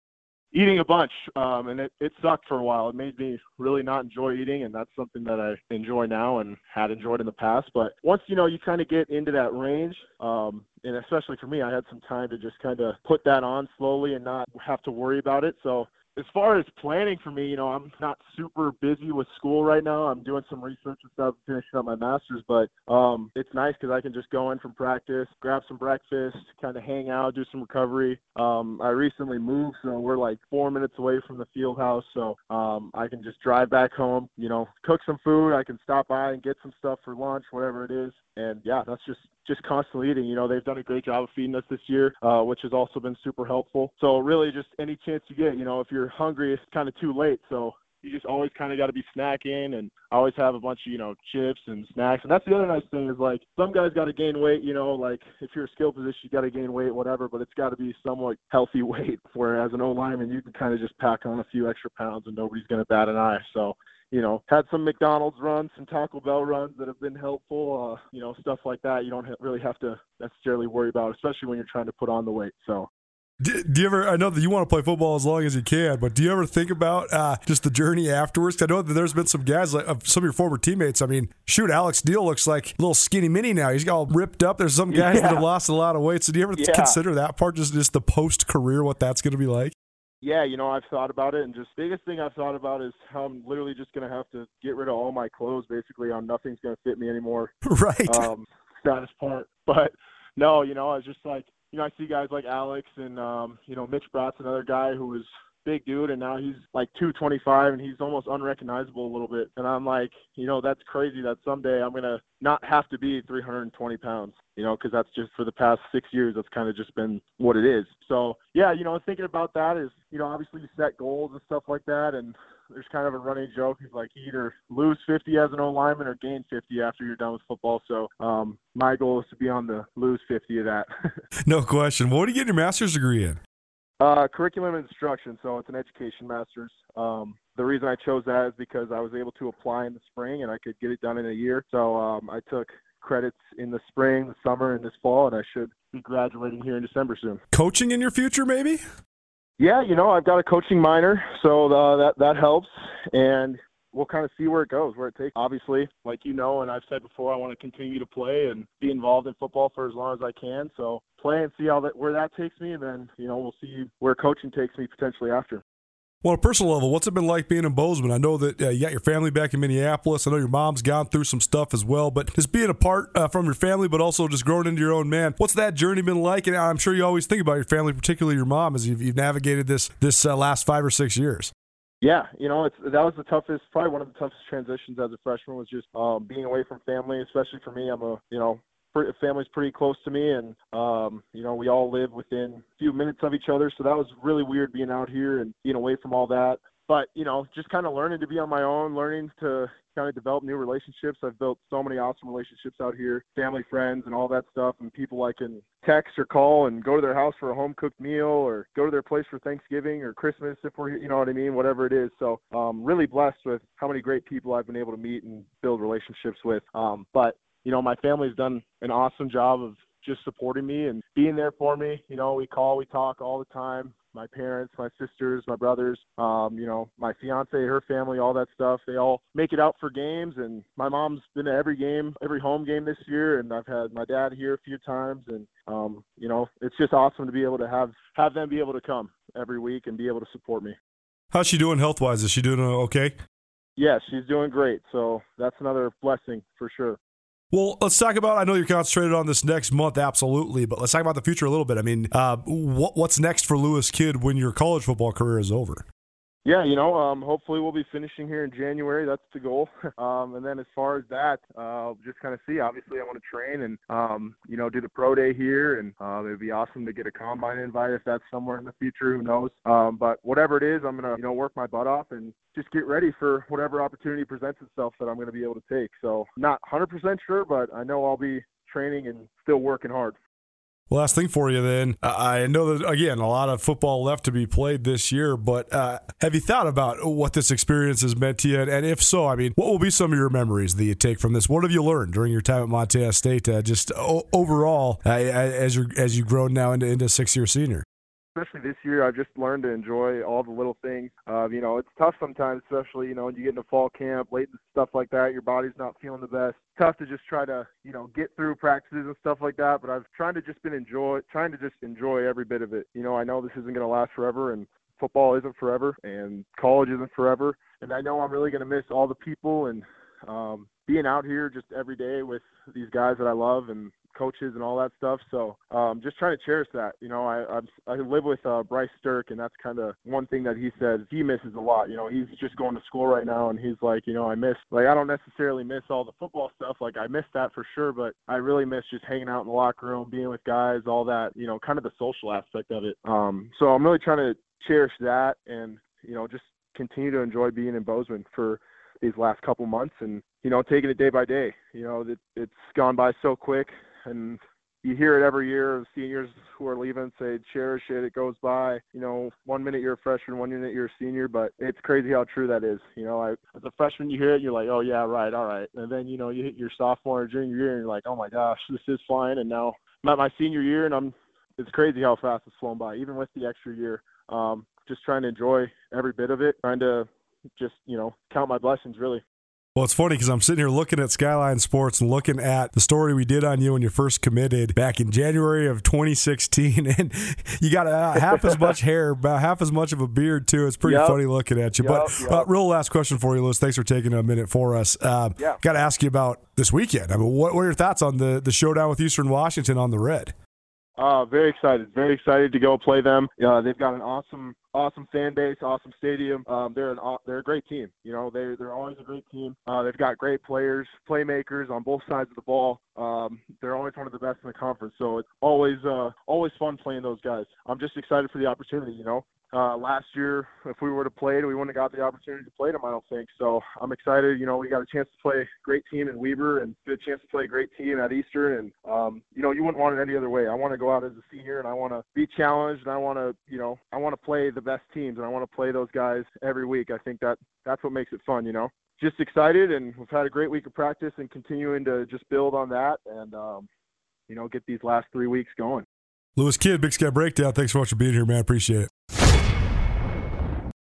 eating a bunch, um, and it, it sucked for a while. It made me really not enjoy eating, and that's something that I enjoy now and had enjoyed in the past. But once you know you kind of get into that range, um, and especially for me, I had some time to just kind of put that on slowly and not have to worry about it. So as far as planning for me, you know, I'm not super busy with school right now. I'm doing some research and stuff, finishing up my master's, but um, it's nice because I can just go in from practice, grab some breakfast, kind of hang out, do some recovery. Um, I recently moved, so we're like four minutes away from the field house, so um, I can just drive back home, you know, cook some food. I can stop by and get some stuff for lunch, whatever it is, and yeah, that's just just constantly eating. You know, they've done a great job of feeding us this year, uh, which has also been super helpful. So really, just any chance you get, you know, if you're hungry, it's kind of too late. So you just always kind of got to be snacking and I always have a bunch of you know chips and snacks and that's the other nice thing is like some guys got to gain weight you know like if you're a skill position you got to gain weight whatever but it's got to be somewhat healthy weight whereas an O lineman you can kind of just pack on a few extra pounds and nobody's going to bat an eye so you know, had some McDonald's runs, some Taco Bell runs that have been helpful. Uh, you know, stuff like that. You don't really have to necessarily worry about, especially when you're trying to put on the weight. So. Do, do, you ever? I know that you want to play football as long as you can, but do you ever think about uh, just the journey afterwards? I know that there's been some guys, like uh, some of your former teammates. I mean, shoot, Alex Deal looks like a little skinny mini now. He's got all ripped up. There's some guys yeah. that have lost a lot of weight. So do you ever yeah. consider that part, just just the post career, what that's going to be like? Yeah, you know, I've thought about it, and just biggest thing I've thought about is how I'm literally just gonna have to get rid of all my clothes. Basically, on nothing's gonna fit me anymore. Right. Um, status part, but no, you know, I was just like, you know, I see guys like Alex and um, you know, Mitch Brott's another guy who was big dude and now he's like 225 and he's almost unrecognizable a little bit and i'm like you know that's crazy that someday i'm to not have to be 320 pounds you know because that's just for the past six years that's kind of just been what it is so yeah you know thinking about that is you know obviously you set goals and stuff like that and there's kind of a running joke. He's like, either lose 50 as an O lineman or gain 50 after you're done with football. So um, my goal is to be on the lose 50 of that. no question. What do you get your master's degree in? Uh, curriculum instruction, so it's an education master's. Um, the reason I chose that is because I was able to apply in the spring and I could get it done in a year. So um, I took credits in the spring, the summer, and this fall, and I should be graduating here in December soon. Coaching in your future, maybe? Yeah, you know, I've got a coaching minor, so uh, that that helps, and we'll kind of see where it goes, where it takes. Obviously, like you know, and I've said before, I want to continue to play and be involved in football for as long as I can. So play and see how that where that takes me, and then you know we'll see where coaching takes me potentially after. Well, on a personal level, what's it been like being in Bozeman? I know that uh, you got your family back in Minneapolis. I know your mom's gone through some stuff as well, but just being apart uh, from your family, but also just growing into your own man. What's that journey been like? And I'm sure you always think about your family, particularly your mom, as you've, you've navigated this this uh, last five or six years. Yeah, you know, it's that was the toughest, probably one of the toughest transitions as a freshman was just um, being away from family, especially for me. I'm a, you know, family's pretty close to me, and um, you know we all live within a few minutes of each other. So that was really weird being out here and being away from all that. But you know, just kind of learning to be on my own, learning to kind of develop new relationships. I've built so many awesome relationships out here, family, friends, and all that stuff, and people I can text or call and go to their house for a home cooked meal or go to their place for Thanksgiving or Christmas if we're, you know what I mean, whatever it is. So, um, really blessed with how many great people I've been able to meet and build relationships with. Um, but you know, my family's done an awesome job of just supporting me and being there for me. You know, we call, we talk all the time. My parents, my sisters, my brothers, um, you know, my fiance, her family, all that stuff. They all make it out for games, and my mom's been to every game, every home game this year, and I've had my dad here a few times, and um, you know, it's just awesome to be able to have have them be able to come every week and be able to support me. How's she doing health wise? Is she doing okay? Yes, she's doing great. So that's another blessing for sure. Well, let's talk about. I know you're concentrated on this next month, absolutely, but let's talk about the future a little bit. I mean, uh, what, what's next for Lewis Kidd when your college football career is over? Yeah, you know, um, hopefully we'll be finishing here in January. That's the goal. um, and then as far as that, uh, just kind of see. Obviously, I want to train and um, you know do the pro day here, and uh, it'd be awesome to get a combine invite if that's somewhere in the future. Who knows? Um, but whatever it is, I'm gonna you know work my butt off and just get ready for whatever opportunity presents itself that I'm to be able to take. So not 100% sure, but I know I'll be training and still working hard. Last thing for you, then. I know that, again, a lot of football left to be played this year, but uh, have you thought about what this experience has meant to you? And if so, I mean, what will be some of your memories that you take from this? What have you learned during your time at Montana State, uh, just o- overall, uh, as, you're, as you've grown now into, into six year senior? Especially this year, I've just learned to enjoy all the little things. Uh, you know, it's tough sometimes, especially you know when you get into fall camp, late and stuff like that. Your body's not feeling the best. Tough to just try to you know get through practices and stuff like that. But I've trying to just been enjoy, trying to just enjoy every bit of it. You know, I know this isn't going to last forever, and football isn't forever, and college isn't forever. And I know I'm really going to miss all the people and um, being out here just every day with these guys that I love and coaches and all that stuff. So um, just trying to cherish that. You know, I I'm, I live with uh, Bryce Sterk, and that's kind of one thing that he says he misses a lot. You know, he's just going to school right now, and he's like, you know, I miss like I don't necessarily miss all the football stuff. Like I miss that for sure, but I really miss just hanging out in the locker room, being with guys, all that. You know, kind of the social aspect of it. Um, so I'm really trying to cherish that, and you know, just continue to enjoy being in Bozeman for these last couple months and you know taking it day by day you know it, it's gone by so quick and you hear it every year of seniors who are leaving say cherish it it goes by. You know one minute you're a freshman one minute you're a senior but it's crazy how true that is. You know I, as a freshman you hear it you're like oh yeah right all right. And then you know you hit your sophomore or junior year and you're like oh my gosh this is flying. And now i'm at my senior year and i'm it's crazy how fast it's flown by even with the extra year. Um just trying to enjoy every bit of it trying to just you know count my blessings really well, it's funny because I'm sitting here looking at Skyline Sports and looking at the story we did on you when you first committed back in January of 2016, and you got uh, half as much hair, about half as much of a beard too. It's pretty yep. funny looking at you. Yep, but yep. Uh, real last question for you, Lewis. Thanks for taking a minute for us. Uh, yeah. Got to ask you about this weekend. I mean, what, what are your thoughts on the the showdown with Eastern Washington on the red? Uh, very excited. Very excited to go play them. Uh, they've got an awesome, awesome fan base, awesome stadium. Um, they're an they're a great team. You know, they they're always a great team. Uh, they've got great players, playmakers on both sides of the ball. Um, they're always one of the best in the conference. So it's always uh, always fun playing those guys. I'm just excited for the opportunity. You know, uh, last year, if we would have played, we wouldn't have got the opportunity to play them. I don't think so. I'm excited. You know, we got a chance to play a great team in Weber and a chance to play a great team at Eastern. And um, you know, you wouldn't want it any other way. I want to go out as a senior and I want to be challenged and I want to, you know, I want to play the best teams and I want to play those guys every week. I think that that's what makes it fun. You know, just excited and we've had a great week of practice and continuing to just build on that and um, you know, get these last three weeks going. Lewis Kidd, Big Sky Breakdown. Thanks so much for being here, man. Appreciate it.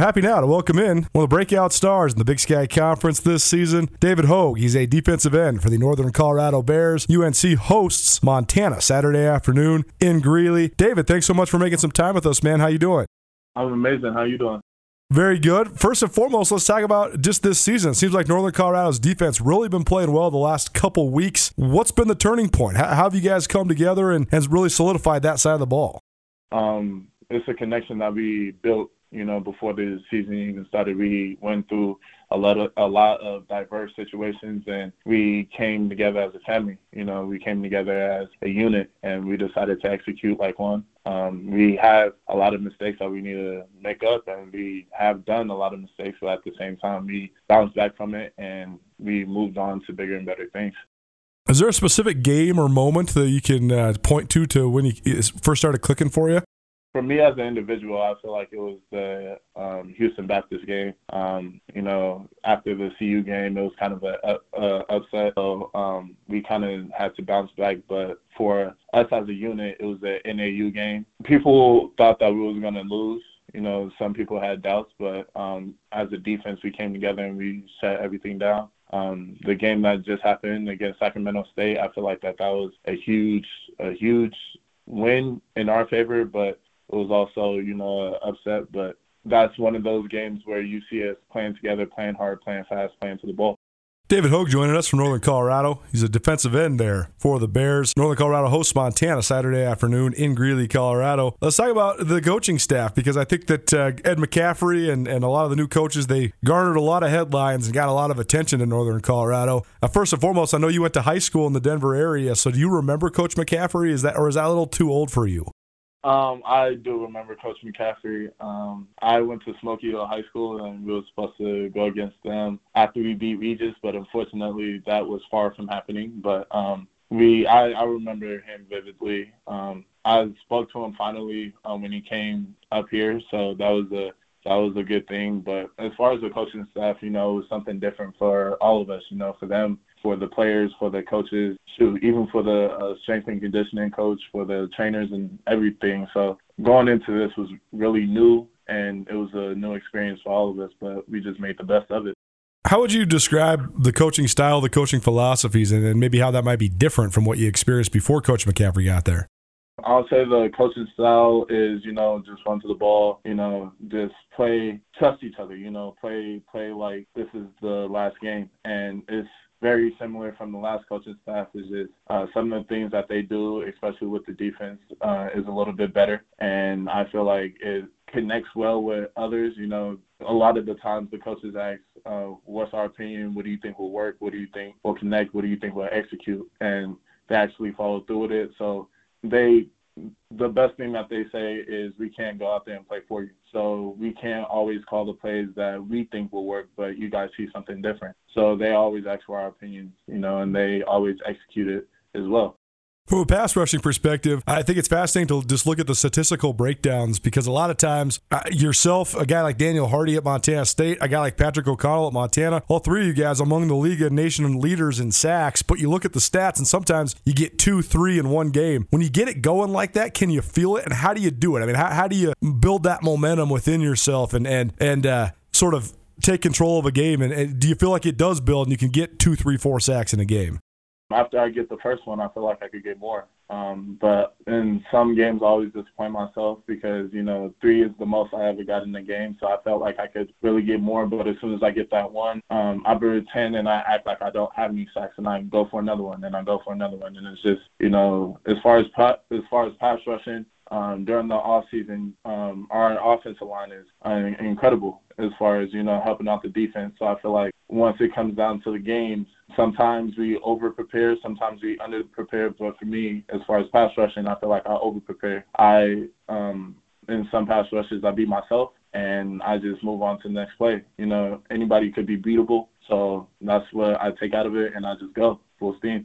Happy now to welcome in one of the breakout stars in the Big Sky Conference this season, David Hoage. He's a defensive end for the Northern Colorado Bears. UNC hosts Montana Saturday afternoon in Greeley. David, thanks so much for making some time with us, man. How you doing? I'm amazing. How you doing? Very good. First and foremost, let's talk about just this season. It seems like Northern Colorado's defense really been playing well the last couple weeks. What's been the turning point? How, have you guys come together and has really solidified that side of the ball? Um, it's a connection that we built you know, before the season even started, we went through a lot of a lot of diverse situations, and we came together as a family. You know, we came together as a unit, and we decided to execute like one. Um, we have a lot of mistakes that we need to make up, and we have done a lot of mistakes, but at the same time, we bounced back from it, and we moved on to bigger and better things. Is there a specific game or moment that you can uh, point to to when you first started clicking for you? For me as an individual, I feel like it was the um, Houston Baptist game. Um, you know, after the CU game, it was kind of a, a, a upset, so um, we kind of had to bounce back. But for us as a unit, it was the NAU game. People thought that we was going to lose. You know, some people had doubts, but um, as a defense, we came together and we shut everything down. Um, the game that just happened against Sacramento State, I feel like that that was a huge, a huge win in our favor, but it was also, you know, upset. But that's one of those games where you see us playing together, playing hard, playing fast, playing to the ball. David Hoage joining us from Northern Colorado. He's a defensive end there for the Bears. Northern Colorado hosts Montana Saturday afternoon in Greeley, Colorado. Let's talk about the coaching staff because I think that uh, Ed McCaffrey and, and a lot of the new coaches, they garnered a lot of headlines and got a lot of attention in Northern Colorado. Uh, first and foremost, I know you went to high school in the Denver area, so do you remember Coach McCaffrey? Is that or is that a little too old for you? Um, I do remember Coach McCaffrey. Um, I went to Smoky Hill High School and we were supposed to go against them after we beat Regis, but unfortunately that was far from happening. But um, we, I, I remember him vividly. Um, I spoke to him finally um, when he came up here, so that was a that was a good thing. But as far as the coaching staff, you know, it was something different for all of us. You know, for them, for the players, for the coaches, shoot, even for the uh, strength and conditioning coach, for the trainers and everything. So going into this was really new and it was a new experience for all of us, but we just made the best of it. How would you describe the coaching style, the coaching philosophies, and maybe how that might be different from what you experienced before Coach McCaffrey got there? I'll say the coaching style is, you know, just run to the ball, you know, just play, trust each other, you know, play, play like this is the last game, and it's very similar from the last coaching staff is just uh, some of the things that they do, especially with the defense, uh, is a little bit better. And I feel like it connects well with others. You know, a lot of the times the coaches ask, uh, what's our opinion? What do you think will work? What do you think will connect? What do you think will execute? And they actually follow through with it. So they the best thing that they say is we can't go out there and play for you. So we can't always call the plays that we think will work, but you guys see something different. So they always ask for our opinions, you know, and they always execute it as well. From a pass rushing perspective, I think it's fascinating to just look at the statistical breakdowns because a lot of times, uh, yourself, a guy like Daniel Hardy at Montana State, a guy like Patrick O'Connell at Montana, all three of you guys among the league of nation leaders in sacks. But you look at the stats, and sometimes you get two, three in one game. When you get it going like that, can you feel it? And how do you do it? I mean, how, how do you build that momentum within yourself and and and uh, sort of take control of a game? And, and do you feel like it does build, and you can get two, three, four sacks in a game? After I get the first one, I feel like I could get more. Um, but in some games, I always disappoint myself because, you know, three is the most I ever got in the game. So I felt like I could really get more. But as soon as I get that one, um, I pretend and I act like I don't have any sacks and I go for another one and I go for another one. And it's just, you know, as far as, as far as pass rushing, um, during the off season, um, our offensive line is uh, incredible as far as you know helping out the defense. So I feel like once it comes down to the games, sometimes we over prepare, sometimes we under prepare. But for me, as far as pass rushing, I feel like I over prepare. I um, in some pass rushes, I beat myself and I just move on to the next play. You know, anybody could be beatable. So that's what I take out of it and I just go full steam.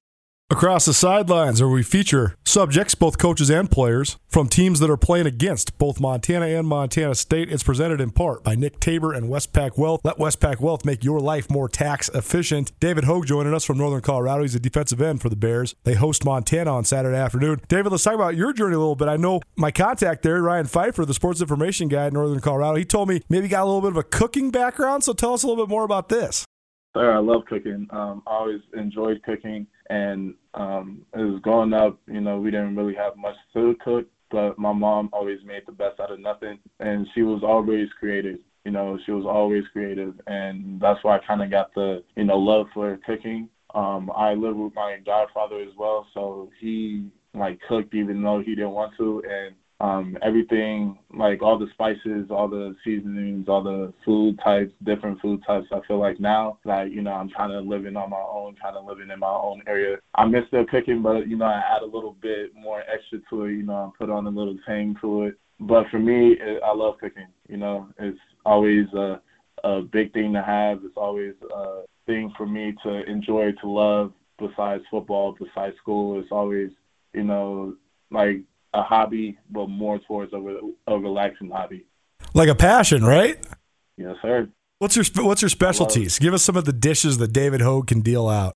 Across the sidelines, where we feature subjects, both coaches and players, from teams that are playing against both Montana and Montana State. It's presented in part by Nick Tabor and Westpac Wealth. Let Westpac Wealth make your life more tax efficient. David Hoage joining us from Northern Colorado. He's a defensive end for the Bears. They host Montana on Saturday afternoon. David, let's talk about your journey a little bit. I know my contact there, Ryan Pfeiffer, the sports information guy in Northern Colorado, he told me maybe got a little bit of a cooking background. So tell us a little bit more about this. I love cooking. Um, I always enjoyed cooking, and um, it was growing up. You know, we didn't really have much to cook, but my mom always made the best out of nothing, and she was always creative. You know, she was always creative, and that's why I kind of got the you know love for cooking. Um, I live with my godfather as well, so he like cooked even though he didn't want to, and um, everything like all the spices, all the seasonings, all the food types, different food types. I feel like now, like you know, I'm kind of living on my own, kind of living in my own area. I miss the cooking, but you know, I add a little bit more extra to it. You know, I put on a little tang to it. But for me, it, I love cooking. You know, it's always a a big thing to have. It's always a thing for me to enjoy, to love. Besides football, besides school, it's always you know like a hobby, but more towards a, a relaxing hobby. Like a passion, right? Yes, sir. What's your What's your specialties? Give us some of the dishes that David Hoage can deal out.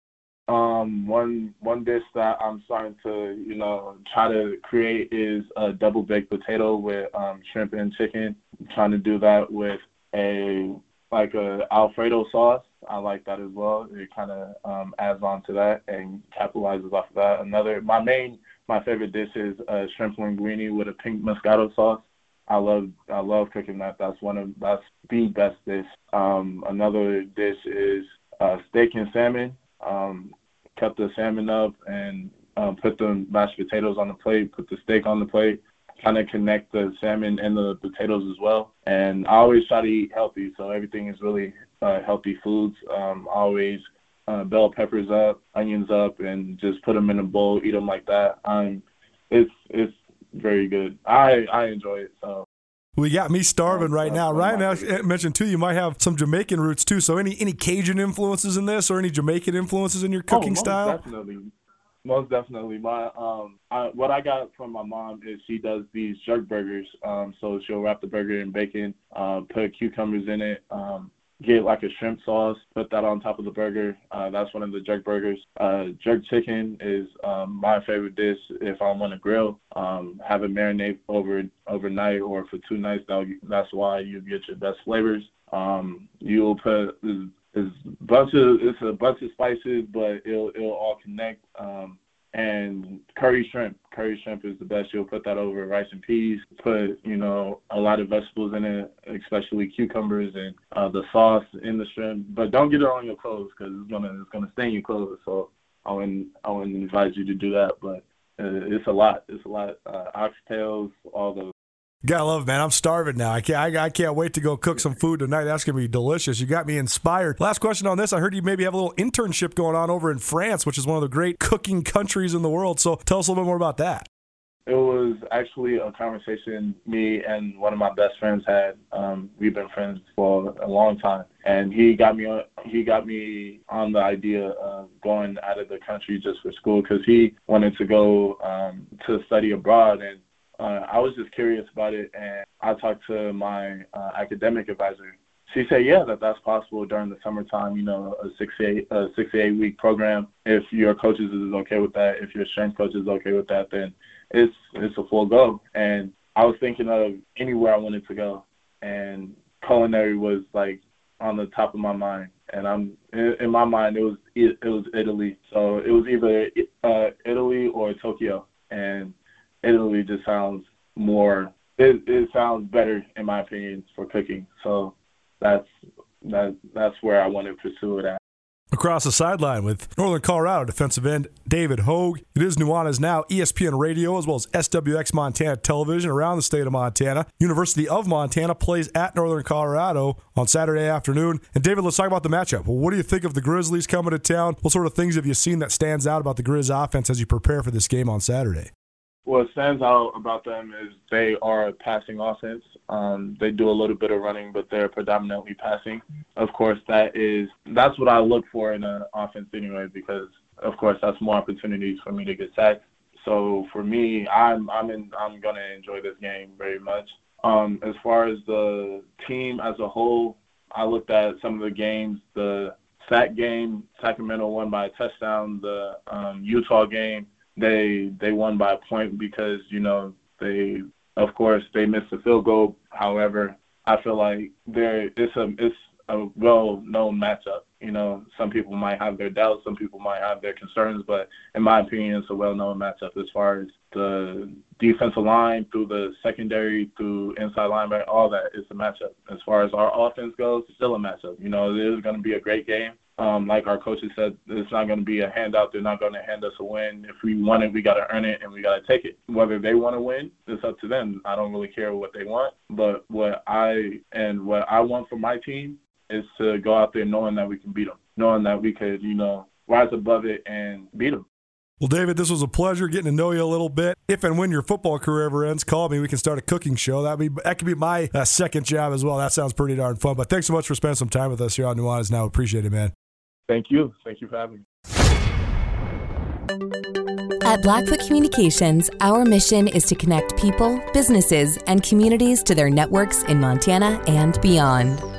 Um, one one dish that I'm starting to you know try to create is a double baked potato with um, shrimp and chicken. I'm trying to do that with a like a Alfredo sauce. I like that as well. It kind of um, adds on to that and capitalizes off of that. Another my main my favorite dish is uh, shrimp linguine with a pink Moscato sauce. I love I love cooking that. That's one of that's the best dish. Um, another dish is uh, steak and salmon. Um, cut the salmon up and um, put the mashed potatoes on the plate. Put the steak on the plate. Kind of connect the salmon and the potatoes as well. And I always try to eat healthy, so everything is really uh, healthy foods. Um, always uh, bell peppers up, onions up, and just put them in a bowl, eat them like that. Um, it's it's very good. I I enjoy it. So. We got me starving right now. Ryan I mentioned too, you might have some Jamaican roots too. So any any Cajun influences in this, or any Jamaican influences in your oh, cooking oh, most style? Definitely, most definitely. My um, I, what I got from my mom is she does these jerk burgers. Um, so she'll wrap the burger in bacon, uh, put cucumbers in it, um, get like a shrimp sauce, put that on top of the burger. Uh, that's one of the jerk burgers. Uh, jerk chicken is um, my favorite dish if I'm on to grill. Um, have it marinate over overnight or for two nights. that's why you get your best flavors. Um, you'll put it's bunch of it's a bunch of spices, but it'll it'll all connect. Um, and curry shrimp. Curry shrimp is the best. You'll put that over rice and peas. Put you know a lot of vegetables in it, especially cucumbers and uh, the sauce in the shrimp. But don't get it on your clothes because it's gonna it's gonna stain your clothes. So I wouldn't I wouldn't advise you to do that. But uh, it's a lot. It's a lot. Uh, oxtails, all the Gotta love, man. I'm starving now. I can't. I, I, can't wait to go cook some food tonight. That's gonna be delicious. You got me inspired. Last question on this. I heard you maybe have a little internship going on over in France, which is one of the great cooking countries in the world. So tell us a little bit more about that. It was actually a conversation me and one of my best friends had. Um, we've been friends for a long time, and he got me on. He got me on the idea of going out of the country just for school because he wanted to go um, to study abroad and uh, I was just curious about it, and I talked to my uh, academic advisor. She said, "Yeah, that that's possible during the summertime. You know, a six eight a six eight week program. If your coaches is okay with that, if your strength coach is okay with that, then it's it's a full go." And I was thinking of anywhere I wanted to go, and culinary was like on the top of my mind. And I'm in, my mind, it was it was Italy. So it was either uh, Italy or Tokyo, and Italy just sounds more. It, it sounds better in my opinion for cooking. So that's that that's where I want to pursue it at. Across the sideline with Northern Colorado defensive end David Hoage. It is Nuanez Now, ESPN Radio, as well as SWX Montana Television around the state of Montana. University of Montana plays at Northern Colorado on Saturday afternoon. And David, let's talk about the matchup. Well, what do you think of the Grizzlies coming to town? What sort of things have you seen that stands out about the Grizz offense as you prepare for this game on Saturday? What stands out about them is they are a passing offense. Um, they do a little bit of running, but they're predominantly passing. Of course, that is that's what I look for in an offense anyway, because of course that's more opportunities for me to get sacked. So for me, I'm I'm in I'm gonna enjoy this game very much. Um, as far as the team as a whole, I looked at some of the games. The sack game, Sacramento won by a touchdown. The um, Utah game, they they won by a point because you know they of course they missed a field goal. However, I feel like there it's a it's a well known matchup. You know, some people might have their doubts, some people might have their concerns, but in my opinion, it's a well known matchup as far as the defensive line through the secondary through inside linebacker, all that is a matchup. As far as our offense goes, it's still a matchup. You know, it is going to be a great game. Um, like our coaches said, it's not going to be a handout. They're not going to hand us a win. If we want it, we got to earn it and we got to take it. Whether they want to win, it's up to them. I don't really care what they want. But what I and what I want for my team is to go out there knowing that we can beat them, knowing that we could, you know, rise above it and beat them. Well, David, this was a pleasure getting to know you a little bit. If and when your football career ever ends, call me. We can start a cooking show. That be that could be my uh, second job as well. That sounds pretty darn fun. But thanks so much for spending some time with us here on Nuanez Now. Appreciate it, man. Thank you. Thank you for having me. At Blackfoot Communications, our mission is to connect people, businesses, and communities to their networks in Montana and beyond.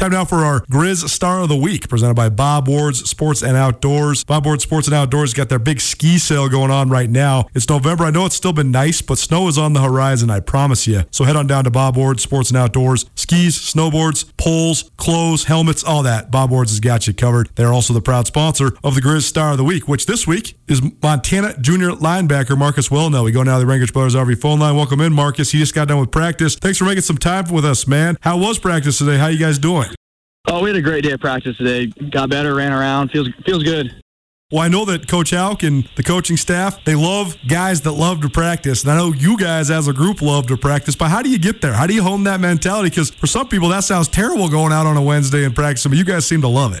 Time now for our Grizz Star of the Week, presented by Bob Ward's Sports and Outdoors. Bob Ward's Sports and Outdoors got their big ski sale going on right now. It's November. I know it's still been nice, but snow is on the horizon, I promise you. So head on down to Bob Ward's Sports and Outdoors. Skis, snowboards, poles, clothes, helmets, all that. Bob Ward's has got you covered. They're also the proud sponsor of the Grizz Star of the Week, which this week is Montana junior linebacker Marcus Welnel. We go now to the Rangers Brothers RV phone line. Welcome in, Marcus. He just got done with practice. Thanks for making some time with us, man. How was practice today? How you guys doing? Oh, we had a great day of practice today. Got better, ran around. Feels feels good. Well, I know that Coach Hauck and the coaching staff, they love guys that love to practice. And I know you guys as a group love to practice, but how do you get there? How do you hone that mentality? Because for some people, that sounds terrible going out on a Wednesday and practicing, but you guys seem to love it.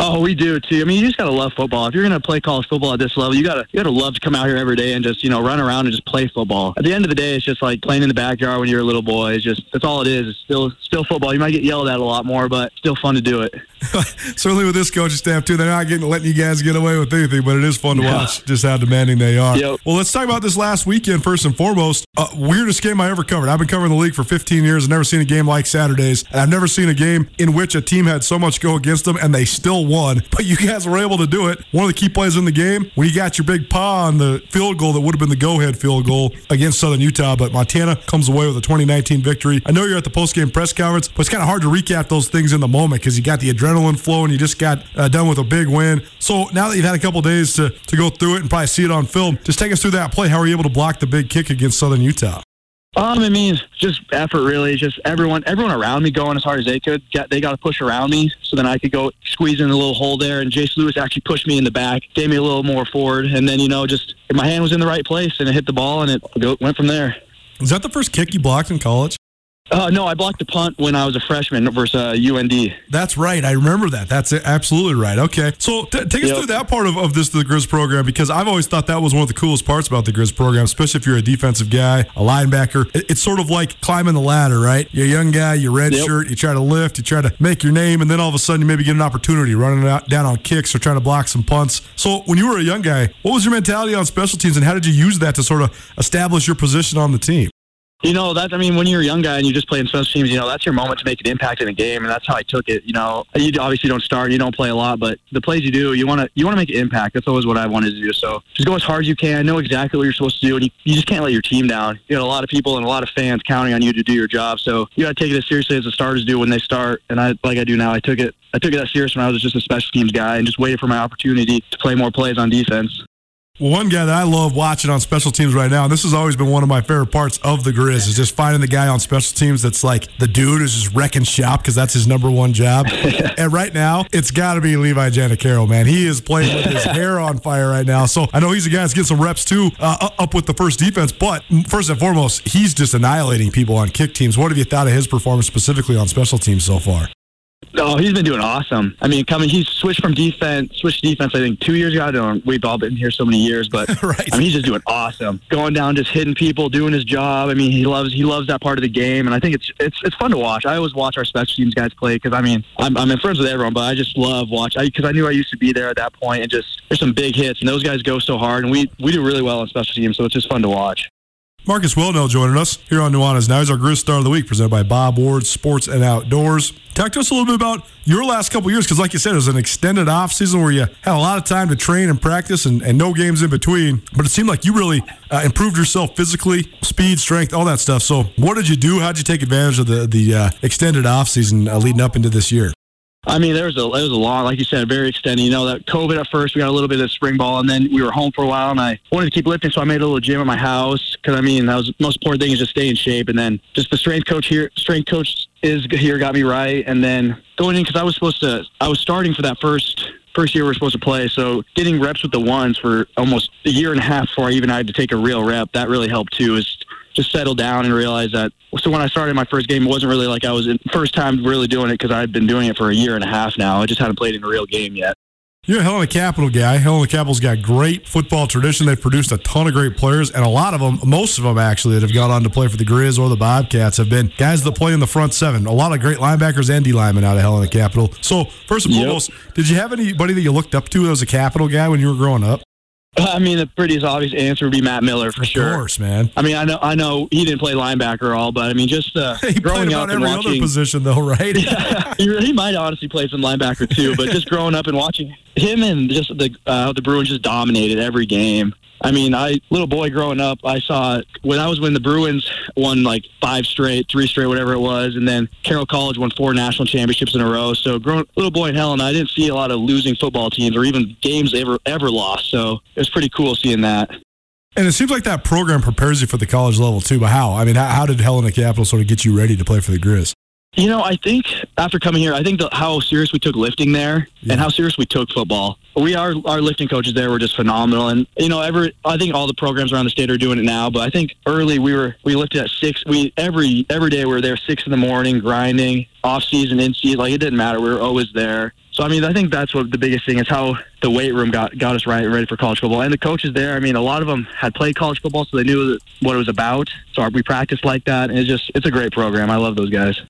Oh, we do too. I mean, you just gotta love football. If you're gonna play college football at this level, you gotta you gotta love to come out here every day and just you know run around and just play football. At the end of the day, it's just like playing in the backyard when you're a little boy. It's just that's all it is. It's still still football. You might get yelled at a lot more, but still fun to do it. Certainly with this coaching staff too, they're not getting letting you guys get away with anything, but it is fun to yeah. watch just how demanding they are. Yep. Well, let's talk about this last weekend first and foremost. Uh, weirdest game I ever covered. I've been covering the league for 15 years I've never seen a game like Saturdays, and I've never seen a game in which a team had so much go against them and they still won. But you guys were able to do it. One of the key plays in the game when you got your big paw on the field goal that would have been the go-ahead field goal against Southern Utah, but Montana comes away with a 2019 victory. I know you're at the post-game press conference, but it's kind of hard to recap those things in the moment because you got the adrenaline flow and you just got uh, done with a big win. So now that you've had a couple days to, to go through it and probably see it on film, just take us through that play. How were you able to block the big kick against Southern Utah? Um, I mean, just effort really. Just everyone, everyone around me going as hard as they could. Got, they got to push around me so then I could go squeeze in a little hole there. And Jace Lewis actually pushed me in the back, gave me a little more forward, and then you know, just my hand was in the right place and it hit the ball and it went from there. Was that the first kick you blocked in college? Uh, no, I blocked a punt when I was a freshman versus uh, UND. That's right. I remember that. That's absolutely right. Okay. So t- take us yep. through that part of, of this, the Grizz program, because I've always thought that was one of the coolest parts about the Grizz program, especially if you're a defensive guy, a linebacker. It, it's sort of like climbing the ladder, right? You're a young guy, you red yep. shirt, you try to lift, you try to make your name, and then all of a sudden you maybe get an opportunity running out, down on kicks or trying to block some punts. So when you were a young guy, what was your mentality on special teams, and how did you use that to sort of establish your position on the team? You know, that I mean, when you're a young guy and you just play in special teams, you know, that's your moment to make an impact in a game, and that's how I took it. You know, you obviously don't start, you don't play a lot, but the plays you do, you want to you want to make an impact. That's always what I wanted to do. So just go as hard as you can. Know exactly what you're supposed to do, and you, you just can't let your team down. You know, a lot of people and a lot of fans counting on you to do your job. So you got to take it as seriously as the starters do when they start. And I, like I do now, I took it I took it that serious when I was just a special teams guy and just waited for my opportunity to play more plays on defense. Well, one guy that I love watching on special teams right now, and this has always been one of my favorite parts of the Grizz, is just finding the guy on special teams that's like the dude who's just wrecking shop because that's his number one job. and right now, it's got to be Levi Janacaro, man. He is playing with his hair on fire right now. So I know he's a guy that's getting some reps too uh, up with the first defense, but first and foremost, he's just annihilating people on kick teams. What have you thought of his performance specifically on special teams so far? Oh, he's been doing awesome. I mean, coming, he's switched from defense, switched defense. I think two years ago. I don't. We've all been here so many years, but right. I mean, he's just doing awesome. Going down, just hitting people, doing his job. I mean, he loves he loves that part of the game, and I think it's it's it's fun to watch. I always watch our special teams guys play because I mean, I'm I'm in friends with everyone, but I just love watch because I, I knew I used to be there at that point, and just there's some big hits, and those guys go so hard, and we we do really well on special teams, so it's just fun to watch. Marcus Welnel joining us here on Nuanez Now. He's our Grizz Star of the Week, presented by Bob Ward Sports and Outdoors. Talk to us a little bit about your last couple years, because like you said, it was an extended off season where you had a lot of time to train and practice and, and no games in between. But it seemed like you really uh, improved yourself physically, speed, strength, all that stuff. So what did you do? How did you take advantage of the, the uh, extended off season uh, leading up into this year? I mean, there was a it was a long, like you said, very extended. You know, that COVID at first, we got a little bit of spring ball, and then we were home for a while, and I wanted to keep lifting, so I made a little gym at my house because I mean, that was the most important thing is just stay in shape, and then just the strength coach here, strength coach is here got me right, and then going in because I was supposed to, I was starting for that first first year we are supposed to play. So getting reps with the ones for almost a year and a half before I even had to take a real rep, that really helped too. Is just settle down and realize that. So when I started my first game, it wasn't really like I was in, first time really doing it because I'd been doing it for a year and a half now. I just hadn't played in a real game yet. You're a Helena Capital guy. Helena Capital's got great football tradition. They've produced a ton of great players, and a lot of them, most of them actually, that have gone on to play for the Grizz or the Bobcats have been guys that play in the front seven. A lot of great linebackers and D linemen out of Helena Capital. So, first and foremost, yep. did you have anybody that you looked up to as a Capital guy when you were growing up? I mean, the prettiest obvious answer would be Matt Miller for sure. Of course, man. I mean, I know, I know he didn't play linebacker all, but I mean, just uh, he growing up and watching, position, though, right? yeah, he, he might honestly play some linebacker too, but just growing up and watching him and just the uh, the Bruins just dominated every game. I mean, I little boy growing up, I saw when I was when the Bruins won like five straight, three straight, whatever it was, and then Carroll College won four national championships in a row. So, growing little boy in Helena, I didn't see a lot of losing football teams or even games ever ever lost. So it was pretty cool seeing that. And it seems like that program prepares you for the college level too. But how? I mean, how, how did Helena Capital sort of get you ready to play for the Grizz? You know, I think after coming here, I think the, how serious we took lifting there yeah. and how serious we took football. We are our lifting coaches there were just phenomenal, and you know, every I think all the programs around the state are doing it now. But I think early we were we lifted at six. We every every day we were there six in the morning grinding, off season, in season. Like it didn't matter. We were always there. So I mean, I think that's what the biggest thing is how the weight room got got us right ready for college football, and the coaches there. I mean, a lot of them had played college football, so they knew what it was about. So we practiced like that, and it's just it's a great program. I love those guys.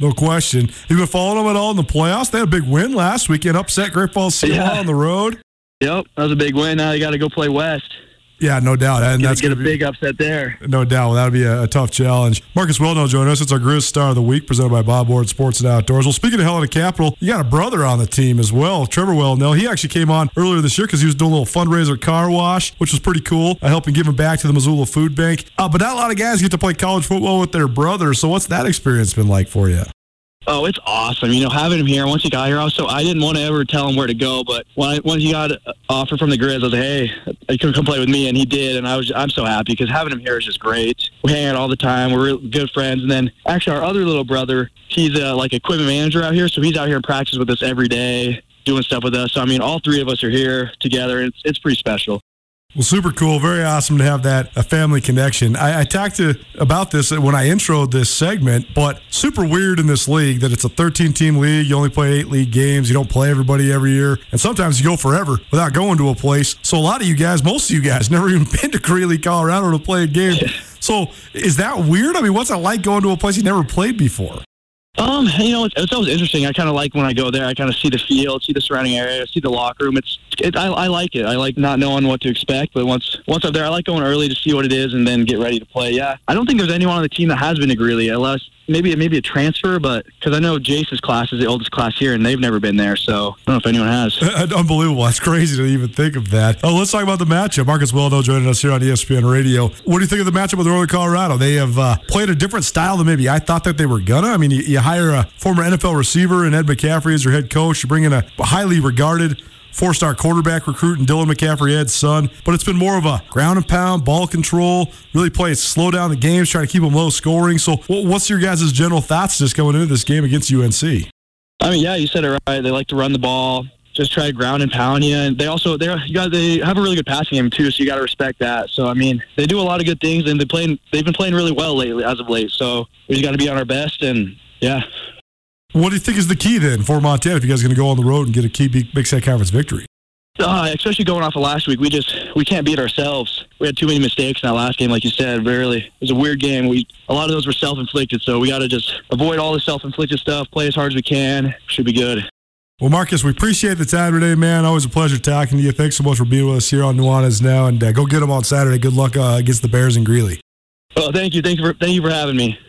No question. You've been following them at all in the playoffs? They had a big win last weekend, upset Great Falls Seawall yeah. on the road. Yep, that was a big win. Now you got to go play West. Yeah, no doubt. And get, that's get a be, big upset there. No doubt. Well, that'll be a, a, tough challenge. Marcus Welnel joining us. It's our Grizz Star of the Week, presented by Bob Ward Sports and Outdoors. Well, speaking of Helena Capital, you got a brother on the team as well, Trevor Welnel. He actually came on earlier this year because he was doing a little fundraiser car wash, which was pretty cool. I helped him give him back to the Missoula Food Bank. Uh, but not a lot of guys get to play college football with their brother. So what's that experience been like for you? Oh, it's awesome. You know, having him here. Once he got here, was so I didn't want to ever tell him where to go, but when when he got offered from the Grizz, I was like, hey, he can come play with me, and he did, and I was I'm so happy because having him here is just great. We hang out all the time. We're good friends, and then actually our other little brother, he's a, like equipment manager out here, so he's out here in practice with us every day, doing stuff with us. So I mean, all three of us are here together, and it's it's pretty special. Well, super cool. Very awesome to have that a family connection. I, I, talked to about this when I introed this segment, but super weird in this league that it's a 13 team league. You only play eight league games. You don't play everybody every year, and sometimes you go forever without going to a place. So a lot of you guys, most of you guys, never even been to Greeley, Colorado to play a game. So is that weird? I mean, what's it like going to a place you never played before? Um, you know, it's, it's always interesting. I kind of like when I go there. I kind of see the field, see the surrounding area, see the locker room. It's, it, I, I like it. I like not knowing what to expect, but once once I'm there, I like going early to see what it is and then get ready to play. Yeah, I don't think there's anyone on the team that has been to Greeley, unless maybe maybe a transfer, but because I know Jace's class is the oldest class here, and they've never been there, so I don't know if anyone has. Unbelievable! That's crazy to even think of that. Oh, let's talk about the matchup. Marcus Welnel joining us here on ESPN Radio. What do you think of the matchup with Northern Colorado? They have uh, played a different style than maybe I thought that they were gonna. I mean, you, you hire a former NFL receiver and Ed McCaffrey as your head coach. You bring in a highly regarded four-star quarterback recruit and Dylan McCaffrey Ed's son, but it's been more of a ground and pound, ball control, really play it, slow down the games, try to keep them low scoring. So, what's your guys' general thoughts just going into this game against UNC? I mean, yeah, you said it right. They like to run the ball, just try to ground and pound you. And they also they got they have a really good passing game too, so you got to respect that. So I mean, they do a lot of good things, and they playing they've been playing really well lately as of late. So we just got to be on our best, and yeah. What do you think is the key then for Montana if you guys are going to go on the road and get a key Big Sky Conference victory? Uh, especially going off of last week, we just we can't beat ourselves. We had too many mistakes in that last game, like you said. Really, it was a weird game. We a lot of those were self-inflicted, so we got to just avoid all the self-inflicted stuff. Play as hard as we can. Should be good. Well, Marcus, we appreciate the time today, man. Always a pleasure talking to you. Thanks so much for being with us here on Nuanez now, and uh, go get them on Saturday. Good luck uh, against the Bears and Greeley. Well, thank you. Thank you for thank you for having me.